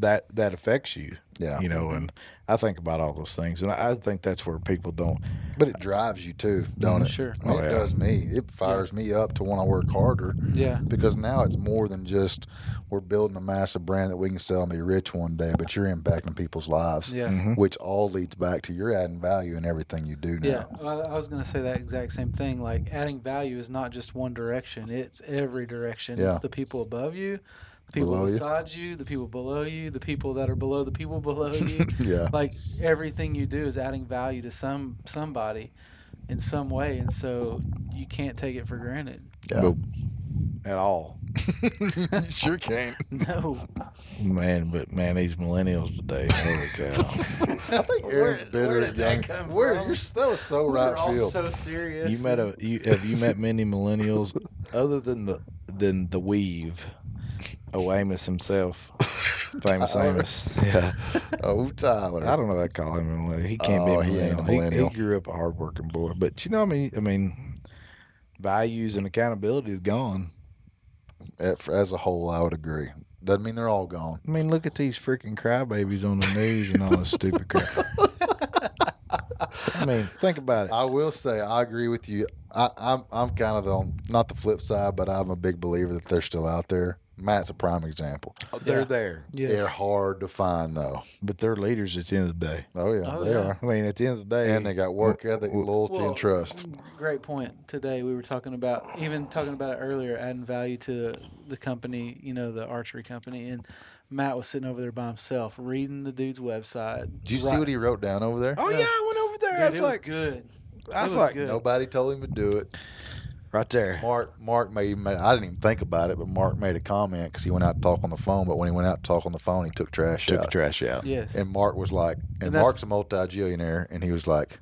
that that affects you. Yeah. You know, and I think about all those things, and I I think that's where people don't. But it drives you too, don't it? Sure. I mean, Oh, it yeah. does me. It fires me up to want to work harder Yeah. because now it's more than just we're building a massive brand that we can sell and be rich one day, but you're impacting people's lives. Yeah. Mm-hmm. Which all leads back to you're adding value in everything you do now. Yeah, well, I was going to say that exact same thing. Like adding value is not just one direction; it's every direction. Yeah. It's the people above you, the people Below you. beside you, the people below you, the people that are below the people below you. Yeah. Like everything you do is adding value to some somebody in some way, and so you can't take it for granted. Yeah. Nope. At all, sure can't. No, man. But man, these millennials today, holy cow! I think Aaron's bitter where at did that come Where from? you're that was so we're right all field. so serious. You met a you have you met many millennials other than the than the weave, oh Amos himself, famous Tyler. Amos. Yeah, oh, Tyler. I don't know. If I call him a millennial. He can't Oh, be a he a millennial. He, he grew up a hardworking boy, but you know, what I mean, I mean, values and accountability is gone. As a whole, I would agree. Doesn't mean they're all gone. I mean, look at these freaking crybabies on the news and all this stupid crap. I mean, think about it. I will say I agree with you. I, I'm I'm kind of the not the flip side, but I'm a big believer that they're still out there. Matt's a prime example. Oh, they're Yeah. there, yes. They're hard to find though. but they're leaders at the end of the day. Oh yeah, Oh, they yeah. are. I mean, at the end of the day, And they got work ethic, loyalty, Well, and trust. Great point. Today we were talking about even talking about it earlier, adding value to the company, you know, the archery company, and Matt was sitting over there by himself reading the dude's website. Did you see what he wrote down over there? Oh yeah, I went over there. Dude, I was it like, was good. I was was like, good. Nobody told him to do it. Right there. Mark Mark made, made I didn't even think about it, but Mark made a comment because he went out to talk on the phone. But when he went out to talk on the phone, he took trash Took out. the trash out. Yes. And Mark was like, and, And Mark's a multi-gillionaire, and he was like,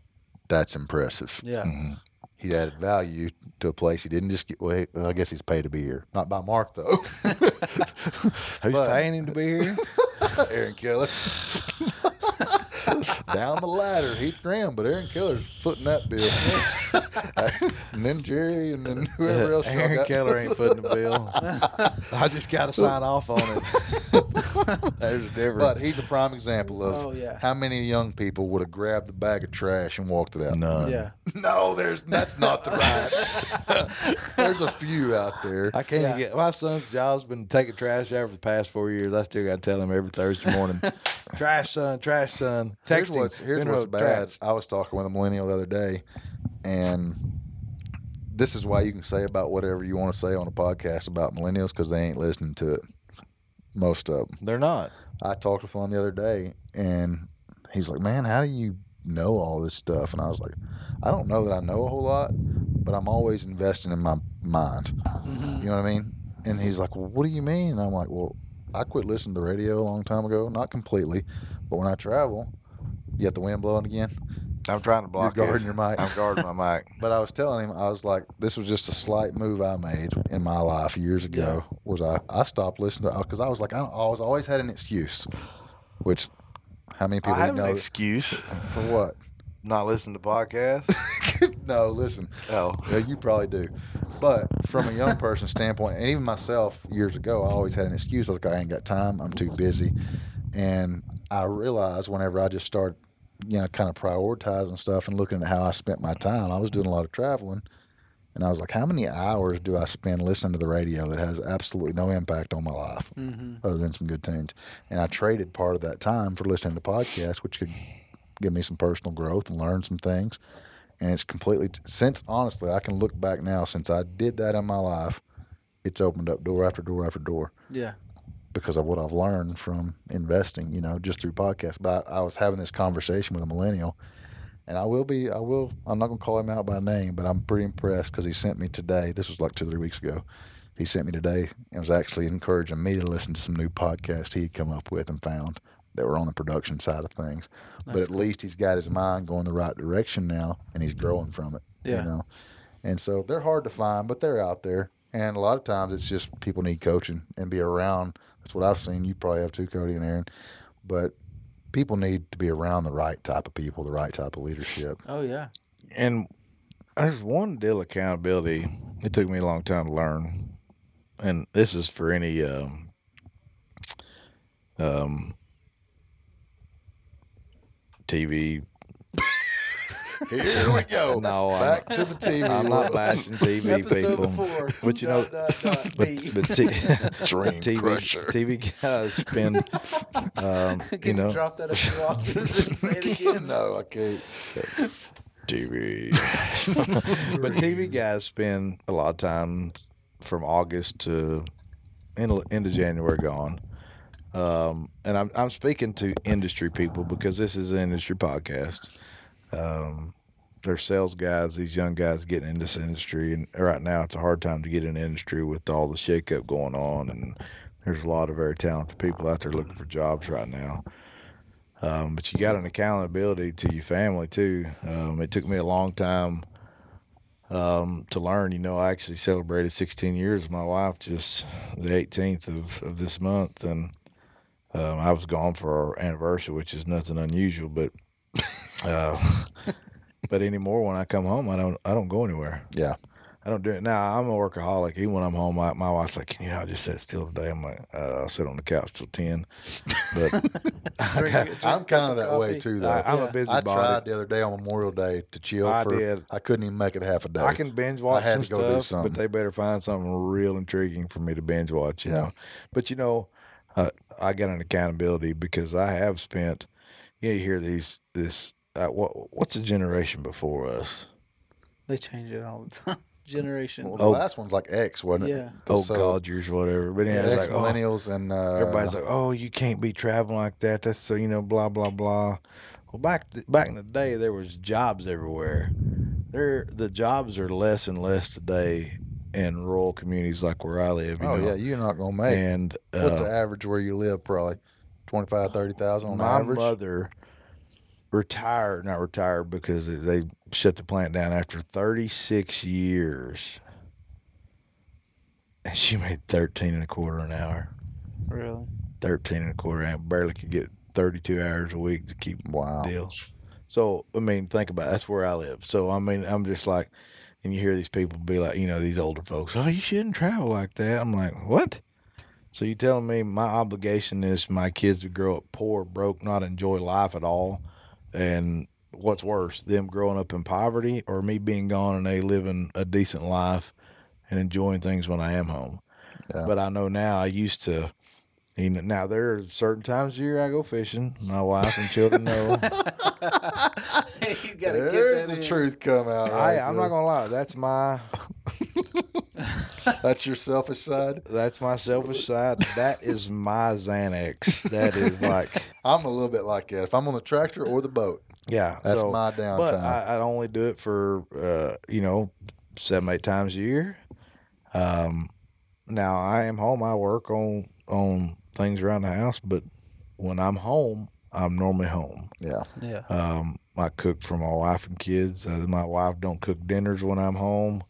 "That's impressive." yeah. Mm-hmm. He added value to a place. He didn't just get. Well, he- well, I guess he's paid to be here, not by Mark though. Who's But- paying him to be here? Aaron Keller. Down the ladder, Heath Graham, but Aaron Keller's footing that bill. and then Jerry, and then uh, whoever else. Aaron. Keller ain't footing the bill. I just got to sign off on it. There's a difference. But he's a prime example of Oh, yeah. how many young people would have grabbed the bag of trash and walked it out. None. Yeah. No, there's that's not the right. there's a few out there. I can't Yeah. even get my son's job's been taking trash out for the past four years. I still got to tell him every Thursday morning, trash son, trash son. Here's Texting. what's here's been what's on bad. trash. I was talking with a millennial the other day, and this is why you can say about whatever you want to say on a podcast about millennials because they ain't listening to it. Most of them. They're not. I talked with one the other day, and he's like, "Man, how do you know all this stuff?" And I was like, "I don't know that I know a whole lot, but I'm always investing in my mind. You know what I mean?" And he's like, "Well, what do you mean?" And I'm like, "Well, I quit listening to the radio a long time ago, not completely, but when I travel, you got the wind blowing again." I'm trying to block You're guarding his- your mic. I'm guarding my mic. But I was telling him, I was like, this was just a slight move I made in my life years ago. Was I, I stopped listening to because I was like, I, I was always had an excuse, which how many people I have know an excuse for what? not listen to podcasts. no, listen, oh, yeah, you probably do. But from a young person standpoint, and even myself years ago, I always had an excuse. I was like, I ain't got time. I'm too busy. And I realized whenever I just started, you know, kind of prioritizing stuff and looking at how I spent my time, I was doing a lot of traveling. And I was like, how many hours do I spend listening to the radio that has absolutely no impact on my life mm-hmm. other than some good tunes? And I traded part of that time for listening to podcasts, which could give me some personal growth and learn some things. And it's completely, since honestly, I can look back now, since I did that in my life, it's opened up door after door after door Yeah. Because of what I've learned from investing, you know, just through podcasts. But I, I was having this conversation with a millennial, and I will be, I will, I'm not going to call him out by name, but I'm pretty impressed because he sent me today. This was like two, three weeks ago. He sent me today and was actually encouraging me to listen to some new podcasts he'd come up with and found that were on the production side of things. but at least he's got his mind going the right direction now, and he's growing from it. Yeah. You know, and so they're hard to find, but they're out there. And a lot of times it's just people need coaching and be around. That's what I've seen. You probably have too, Cody and Aaron. But people need to be around the right type of people, the right type of leadership. Oh yeah. and there's one deal accountability. It took me a long time to learn, and this is for any um, um, TV. Here we go. No, I'm- back to the TV. I'm not bashing TV Episode people, four. but you know, Dot, dot, dot, but, B. but t- Dream TV crusher. TV guys spend, um, you Can you know, drop that a few octaves and say it again? no, I can't. TV. but TV guys spend a lot of time from August to end, end of January gone. Um, and I'm, I'm speaking to industry people because this is an industry podcast. Um, they're sales guys, these young guys getting into this industry. And right now, it's a hard time to get in the industry with all the shakeup going on. And there's a lot of very talented people out there looking for jobs right now. Um, but you got an accountability to your family too. Um, it took me a long time um, to learn. You know, I actually celebrated 16 years with my wife just the 18th of, of this month, and um, I was gone for our anniversary, which is nothing unusual. But uh, but anymore, when I come home, I don't I don't go anywhere. Yeah. I don't do it now. I'm a workaholic. Even when I'm home, my, my wife's like, "Can you not just sit still today?" I'm like, uh, "I'll sit on the couch till 10. But Drink I'm kind of that way too, though. I, I'm Yeah. a busy I body. tried the other day on Memorial Day to chill. I for, did. I couldn't even make it half a day. I can binge watch I had some to go do stuff, something. but they better find something real intriguing for me to binge watch. You Yeah. know, but you know, uh, I got an accountability because I have spent. You, you hear these this. Uh, what what's a generation before us? They change it all the time. Generation. Well, the Oh. last one's like X, wasn't it? Yeah. Oh, So, Codgers, whatever. But yeah, it's X like, oh, millennials and uh, everybody's like, oh, you can't be traveling like that. That's so you know, blah blah blah. Well, back th- back in the day, there was jobs everywhere. There, the jobs are less and less today in rural communities like where I live. You Oh know? yeah, you're not gonna make. and What's uh, the average where you live? Probably 25, 30,000 on my average. mother retired, not retired because they shut the plant down after 36 years, and she made 13 and a quarter an hour. Really? 13 and a quarter and barely could get 32 hours a week to keep Wow. the deal. So, I mean, think about it. That's where I live. So, I mean, I'm just like, and you hear these people be like, you know, these older folks, oh, you shouldn't travel like that. I'm like, what? So, you telling me my obligation is my kids to grow up poor, broke, not enjoy life at all? And what's worse, them growing up in poverty or me being gone and they living a decent life and enjoying things when I am home? Yeah. But I know now I used to. You know, now there are certain times a year I go fishing. My wife and children know. you gotta There's get that the in. truth come out. Right I, I'm not gonna lie. That's my That's your selfish side. that's my selfish side. That is my Xanax. That is like I'm a little bit like that. If I'm on the tractor or the boat, yeah. that's so, my But downtime. I, I only do it for uh, you know seven eight times a year. Um, now I am home. I work on on things around the house, but when I'm home, I'm normally home. yeah. Yeah. Um, I cook for my wife and kids. Uh, my wife don't cook dinners when I'm home.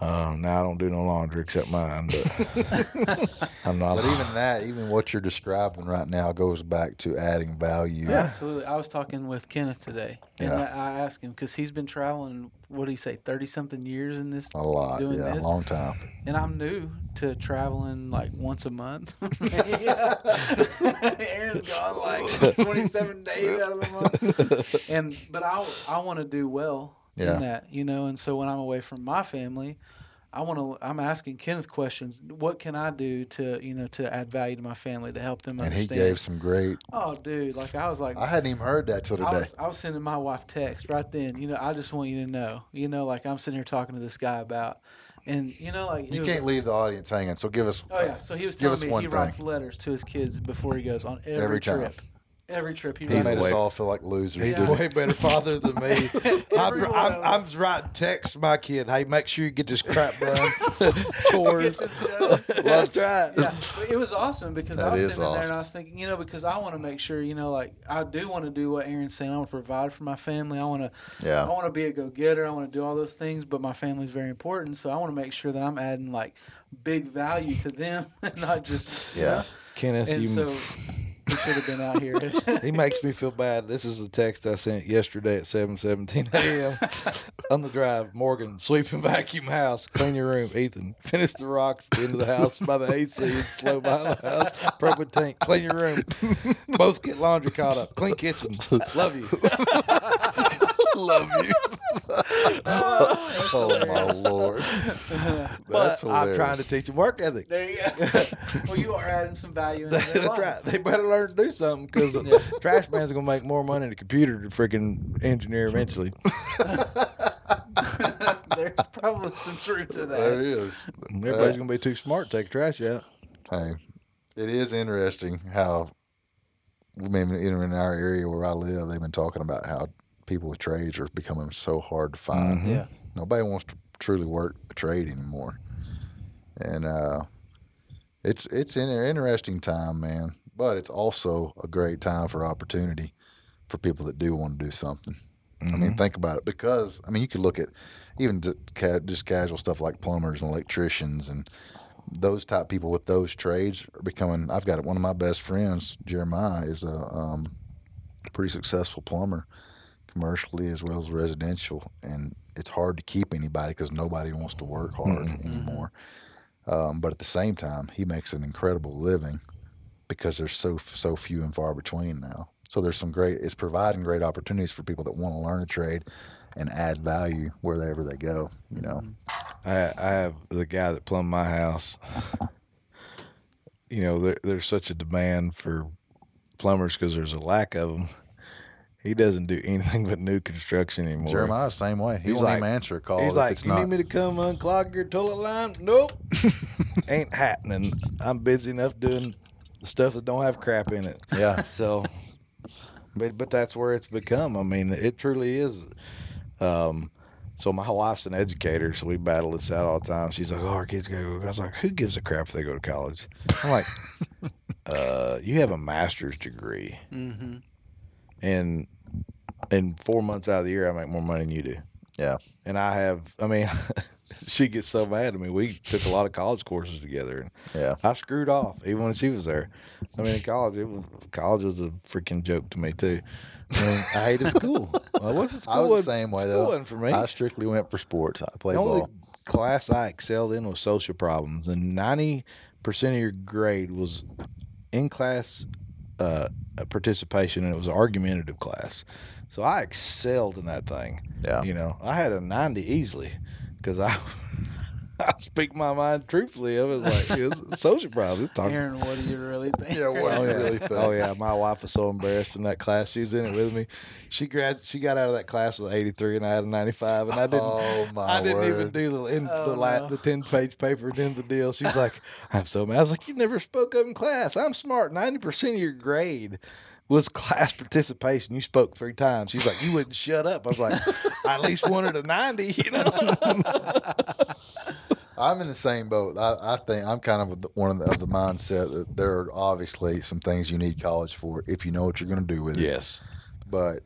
Um, now I don't do no laundry except mine, but I'm not. But even that, even what you're describing right now, goes back to adding value. Yeah, absolutely. I was talking with Kenneth today, and Yeah. I I asked him because he's been traveling. What do he say? Thirty something years in this, A lot. doing yeah. this, Long time. and I'm new to traveling like once a month. Aaron's gone like twenty seven days out of the month, and but I I want to do well Yeah. in that, you know. And so when I'm away from my family. I want to. I'm asking Kenneth questions. What can I do to, you know, to add value to my family to help them And he gave some great. oh, dude! Like I was like, I hadn't even heard that till I today. was, I was sending my wife text right then. You know, I just want you to know. You know, like I'm sitting here talking to this guy about, and you know, like You was- can't leave the audience hanging. So give us. Oh yeah, so he was telling me he thing. writes letters to his kids before he goes on every, Every time. trip. Every trip he He writes. made us all feel like losers. He's didn't a way better father than me. I'm, Every I'm, I'm writing texts my kid. Hey, make sure you get this crap done. Chores. That's right. yeah, but it was awesome because I was is sitting in there and I was thinking, you know, because I want to make sure, you know, like I do want to do what Aaron's saying. I want to provide for my family. I want to, Yeah. I want to be a go getter. I want to do all those things, but my family's very important. So I want to make sure that I'm adding like big value to them, and not just you Yeah. know? Kenneth, And you, so he should have been out here. he makes me feel bad. This is the text I sent yesterday at 7:17 a.m. on the drive. Morgan, sweep and vacuum house, clean your room. Ethan, finish the rocks at the end of the house by the AC and slow behind the house. Propane tank, clean your room. Both get laundry caught up. Clean kitchen. Love you. Love you. oh my lord. That's But I'm trying to teach them work ethic. there you go. well, you are adding some value. Into their That's right. They better learn to do something because the trash man's gonna make more money than a computer to freaking engineer eventually. There's probably some truth to that. that. is. Everybody's uh, gonna be too smart to take trash out. Hey, it is interesting how, I mean, in in our area where I live, they've been talking about how people with trades are becoming so hard to find. Mm-hmm. Yeah. Nobody wants to truly work a trade anymore, and uh, it's it's an interesting time, man. But it's also a great time for opportunity for people that do want to do something. I Mm-hmm. mean, think about it because I mean, you could look at even just casual stuff like plumbers and electricians and those type people with those trades are becoming. I've got one of my best friends, Jeremiah, is a um, pretty successful plumber, commercially as well as residential, and it's hard to keep anybody because nobody wants to work hard anymore. Um, but at the same time, he makes an incredible living because there's so so few and far between now. So there's some great. It's providing great opportunities for people that want to learn a trade and add value wherever they go. You know. I, I have the guy that plumbed my house. You know, there, there's such a demand for plumbers because there's a lack of them. He doesn't do anything but new construction anymore. Jeremiah's the same way. He He's won't like- even answer a call He's if like, it's "You not. need me to come unclog your toilet line?" Nope, ain't happening. I'm busy enough doing the stuff that don't have crap in it. Yeah. So, but but that's where it's become. I mean, it truly is. Um, So my wife's an educator, so we battle this out all the time. She's like, "Oh, our kids go." I was like, "Who gives a crap if they go to college?" I'm like, uh, "You have a master's degree, Mm-hmm. and in four months out of the year, I make more money than you do." Yeah. And I have, I mean, she gets so mad at me. We took a lot of college courses together, and Yeah. I screwed off even when she was there. I mean, in college, it was, college was a freaking joke to me too. And I hated school. I wasn't school. I was the same way school though. wasn't for me. I strictly went for sports. I played the only ball. class I excelled in was social problems, and ninety percent of your grade was in class uh, participation, and it was an argumentative class. So I excelled in that thing. Yeah. You know, I had a ninety easily because I. I speak my mind truthfully. It was like it was a social problem. It's talking Aaron, what do you really think? Yeah, what do Oh you yeah. really think? oh yeah, my wife was so embarrassed in that class. She was in it with me. She grad she got out of that class with eighty three, and I had a ninety five, and I didn't. Oh, my I didn't even word. do the in, Oh, the la- no. the ten page paper and then the deal. She's like, I'm so mad. I was like, you never spoke up in class. I'm smart. Ninety percent of your grade. Was class participation? You spoke three times. She's like, you wouldn't shut up. I was like, I at least wanted a ninety, you know. I'm in the same boat. I, I think I'm kind of one of the, of the mindset that there are obviously some things you need college for if you know what you're going to do with it. Yes. But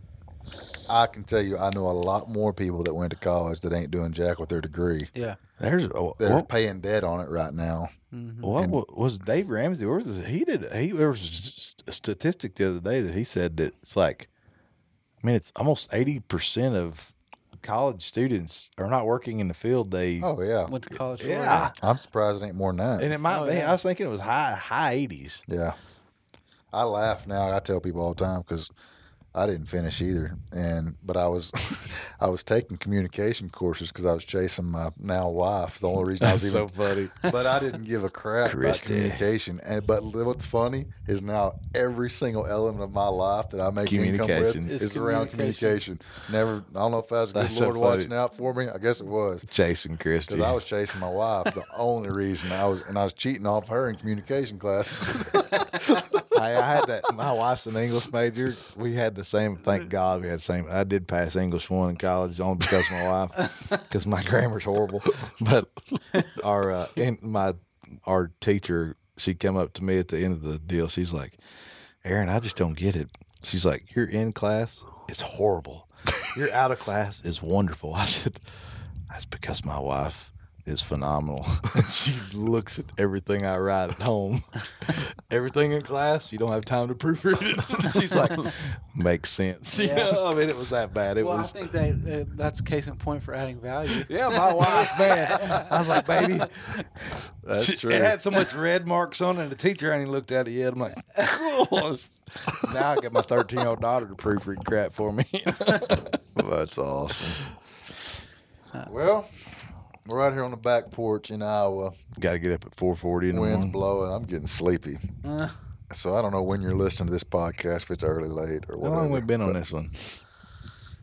I can tell you, I know a lot more people that went to college that ain't doing jack with their degree. Yeah. There's oh, That are what, paying debt on it right now. Mm-hmm. what, what was Dave Ramsey? Where was it? He did. He there was a statistic the other day that he said that it's like, I mean, it's almost eighty percent of college students are not working in the field. They Oh yeah, Went to college for yeah. I'm surprised it ain't more than that. and it might Oh, be. yeah. I was thinking it was high high eighties. Yeah. I laugh now. I tell people all the time because I didn't finish either, and but I was I was taking communication courses because I was chasing my now wife. The only reason I was That's even so funny. but I didn't give a crap about communication. And but what's funny is now every single element of my life that I make income Communication. with Is is, around communication. communication. Never. I don't know if that was the good That's Lord funny. watching out for me. I guess it was. chasing Christie. Because I was chasing my wife, the only reason I was, and I was cheating off her in communication classes. I, I had that. My wife's an English major. We had the same. Thank God we had the same. I did pass English one in college only because of my wife, because my grammar's horrible. But our uh, and my our teacher, she come up to me at the end of the deal. She's like, "Aaron, I just don't get it." She's like, "You're in class, it's horrible. You're out of class, it's wonderful." I said, "That's because my wife." Is phenomenal. she looks at everything I write at home everything in class. You don't have time to proofread it. She's like, makes sense. You know? I mean, it was that bad. It Well, was. I think that uh, that's a case in point for adding value. Yeah, my wife, man. I was like, baby. That's She- true. It had so much red marks on it, and the teacher ain't even looked at it yet. I'm like, cool. now I got my 13 year old daughter to proofread crap for me. That's awesome. Well, we're right here on the back porch in Iowa. got to get up at 4:40 in the Wind's morning. blowing. I'm getting sleepy. Uh, So I don't know when you're listening to this podcast, if it's early, late, or How whatever. long we been on this one?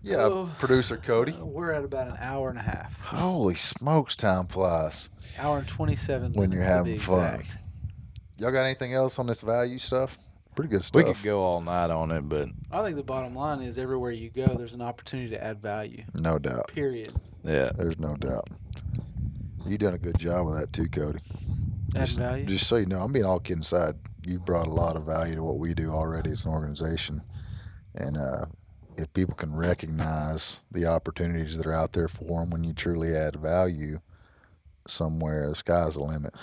Yeah, Oh. producer Cody. we're at about an hour and a half. Holy smokes, time flies. Hour and 27 When you're minutes to be having fun. exact. Y'all got anything else on this value stuff? Pretty good stuff. We could go all night on it, but I think the bottom line is everywhere you go, there's an opportunity to add value. No doubt. Period. yeah. There's no doubt. You done a good job with that too, Cody. Add Just, value. just so you know, I'm being all kidding aside. You brought a lot of value to what we do already as an organization, and uh, if people can recognize the opportunities that are out there for them when you truly add value somewhere, the sky's the limit.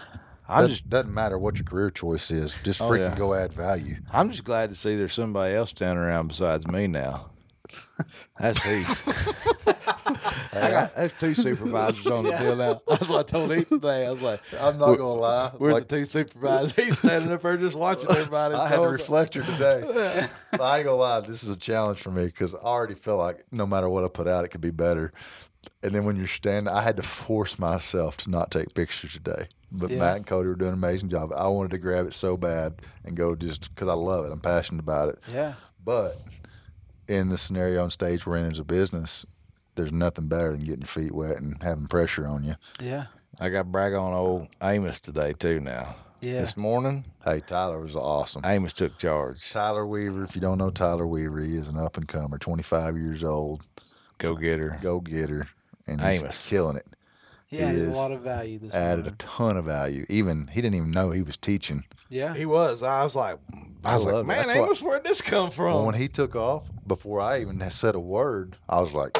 I'm just doesn't matter what your career choice is. Just Oh, freaking yeah. go add value. I'm just glad to see there's somebody else standing around besides me now. That's he. I got there's two supervisors on the deal now. That's what I told Ethan today. I was like, I'm not gonna lie. "We're like, the two supervisors." He's standing up there just watching everybody. I had a told us- reflector today. but I ain't gonna lie, this is a challenge for me because I already feel like no matter what I put out, it could be better. And then when you're standing, I had to force myself to not take pictures today. But Yeah. Matt and Cody were doing an amazing job. I wanted to grab it so bad and go just because I love it. I'm passionate about it. yeah. But in the scenario on stage we're in as a business, there's nothing better than getting your feet wet and having pressure on you. Yeah. I got brag on old Amos today too. Now Yeah. this morning, Hey, Tyler was awesome. Amos took charge. Tyler Weaver, if you don't know Tyler Weaver, he is an up and comer, 25 years old. Go get her. go getter. and he's Amos. killing it. He He added a lot of value this Added a ton of value. Even he didn't even know he was teaching. Yeah. He was. I was like, I I was love like, man, That's what- Amos, where'd this come from? Well, when he took off, before I even said a word, I was like,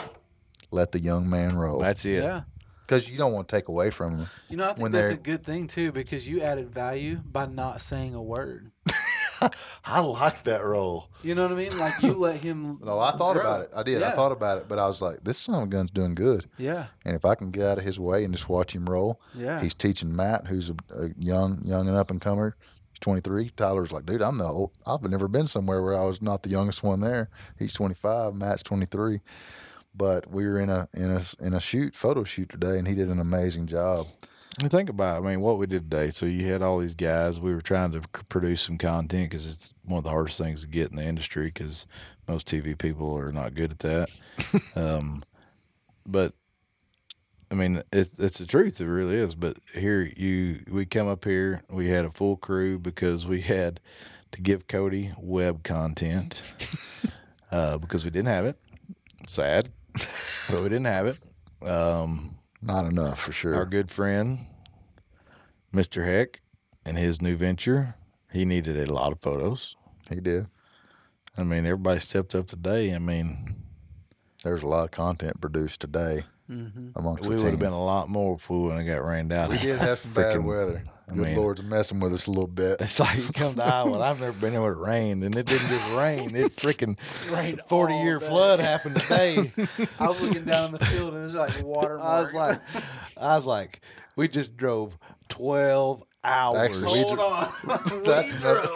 "Let the young man roll," That's it. Yeah. because you don't want to take away from him. You know, I think When that's a they're- good thing too because you added value by not saying a word. I like that role. You know what I mean? Like you let him. No, I thought grow. about it. I did. I thought about it, but I was like, "This son of a gun's doing good." Yeah. And if I can get out of his way and just watch him roll, Yeah. he's teaching Matt, who's a, a young, young and up and comer. He's 23. Tyler's like, dude, I'm the old. I've never been somewhere where I was not the youngest one there. He's 25. Matt's 23. But we were in a in a in a shoot photo shoot today, and he did an amazing job. I mean, think about it. I mean, what we did today. So you had all these guys. We were trying to produce some content because it's one of the hardest things to get in the industry because most TV people are not good at that. um, but I mean, it's it's the truth. It really is. But here you, we come up here. We had a full crew because we had to give Cody web content uh, because we didn't have it. Sad, but we didn't have it. Um, Not enough for sure. our good friend, Mr. Heck, and his new venture, he needed a lot of photos. he did. I mean, everybody stepped up today. I mean, There's a lot of content produced today Mm-hmm. amongst we the would have been a lot more if we wouldn't have got rained out. we did have some bad Freaking- weather. I Good mean- Lord's messing with us a little bit. It's like you come to Iowa. I've never been there with rain, and it didn't just rain. It freaking Rained Forty year day. flood happened today. I was looking down in the field and there's like water. I was like, I was like, we just drove twelve hours. Actually, we hold on. That's another,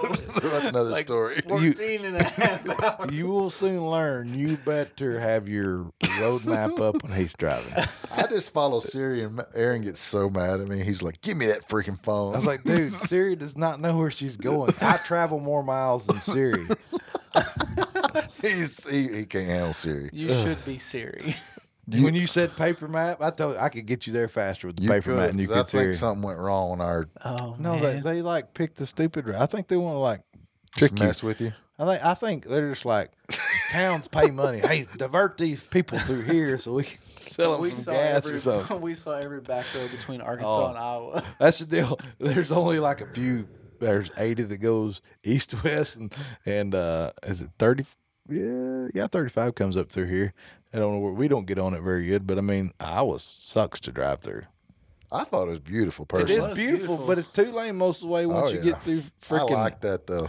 that's another Like, story. 14 and a half hours. you will soon learn. You better have your roadmap up when he's driving. I just follow Siri, and Aaron gets so mad at me. He's like, "Give me that freaking phone." I was like, dude, Siri does not know where she's going. I travel more miles than Siri. "He's he, he can't handle Siri." You should be Siri. When you said paper map, I thought I could get you there faster with the You paper map than you 'cause I could Siri. think something went wrong on our Oh No, they, they like pick the stupid. I think they want to like trick trick you. mess with you. I think I think they're just like towns pay money. Hey, divert these people through here so we can sell them we some saw gas every or something. we saw every back road between Arkansas Oh. and Iowa. That's the deal. There's only like a few. There's 80 that goes east to west, and and uh, is it 30? Yeah, yeah, 35 comes up through here. I don't know where we don't get on it very good, but I mean, Iowa sucks to drive through. I thought it was beautiful. It Personally, is was beautiful, beautiful. but it's two lane most of the way once Oh, you get through freaking. I like that though.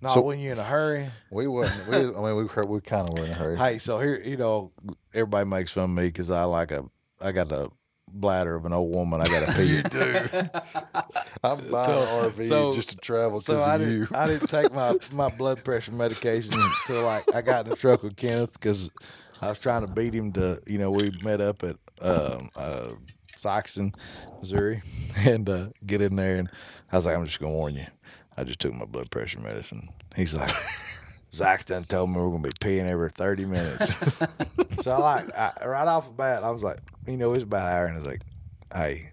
not So- when you're in a hurry. We wasn't. We, I mean, we heard, we kind of were in a hurry. Hey, so here, you know, everybody makes fun of me because I like a, I got the bladder of an old woman. I got to pee. you do. I'm buying So- an RV so- just to travel So because I of didn't, you. I didn't take my, my blood pressure medication until like I got in the truck with Kenneth because I was trying to beat him to you know we met up at um, uh, Missouri, and uh, get in there and I was like I'm just gonna warn you, I just took my blood pressure medicine. He's like. Done told me we're gonna be peeing every thirty minutes. so I like I, right off the bat, I was like, you know, it's about an hour, and I was like, hey,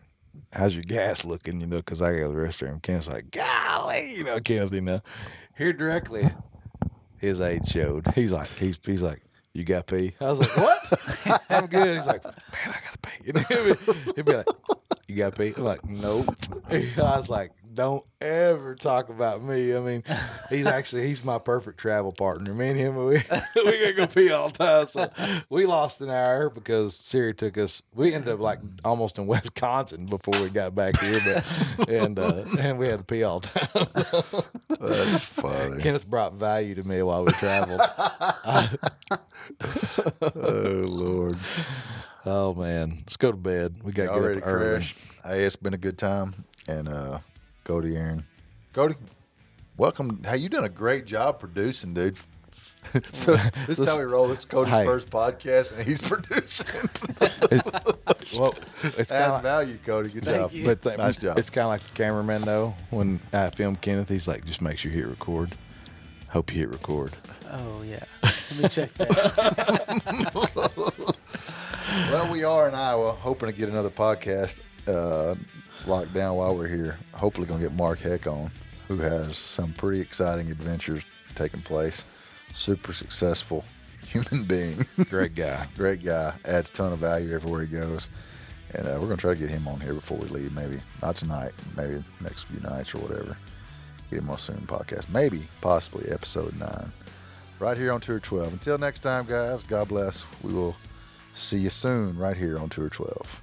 how's your gas looking? You know, because I got to the restroom. Kenneth's like, golly, you know, Kenneth, you know, here directly, his age showed. He's like, he's he's like, you got pee? I was like, what? I'm good. He's like, man, I gotta pee. And he'd be, he'd be like, you got pee? I'm like, nope. I was like, don't ever talk about me. I mean, he's actually he's my perfect travel partner. Me and him, we we gotta go pee all the time. So we lost an hour because Siri took us. We ended up like almost in Wisconsin before we got back here, but and uh, and we had to pee all the time. That's funny. Kenneth brought value to me while we traveled. oh Lord. oh man, let's go to bed. We got Y'all ready to crash? Hey, it's been a good time. And uh Cody Aaron. Cody, welcome. Hey, you done a great job producing, dude. so this is how we roll. This is Cody's Hey. first podcast, and he's producing. Well, it's kind Add of value, Cody. Good Thank job. you. But th- Nice job. It's kind of like the cameraman though. When I film Kenneth, he's like, "Just make sure you hit record." Hope you hit record. Oh yeah. Let me check that. Well, we are in Iowa, hoping to get another podcast uh, locked down while we're here. Hopefully, going to get Mark Heck on, who has some pretty exciting adventures taking place. Super successful, human being. Great guy. Great guy. Adds a ton of value everywhere he goes. And uh, we're going to try to get him on here before we leave. Maybe not tonight. Maybe next few nights or whatever. Get him on soon podcast. Maybe, possibly episode nine. Right here on Tour 12. Until next time, guys. God bless. We will see you soon right here on Tour 12.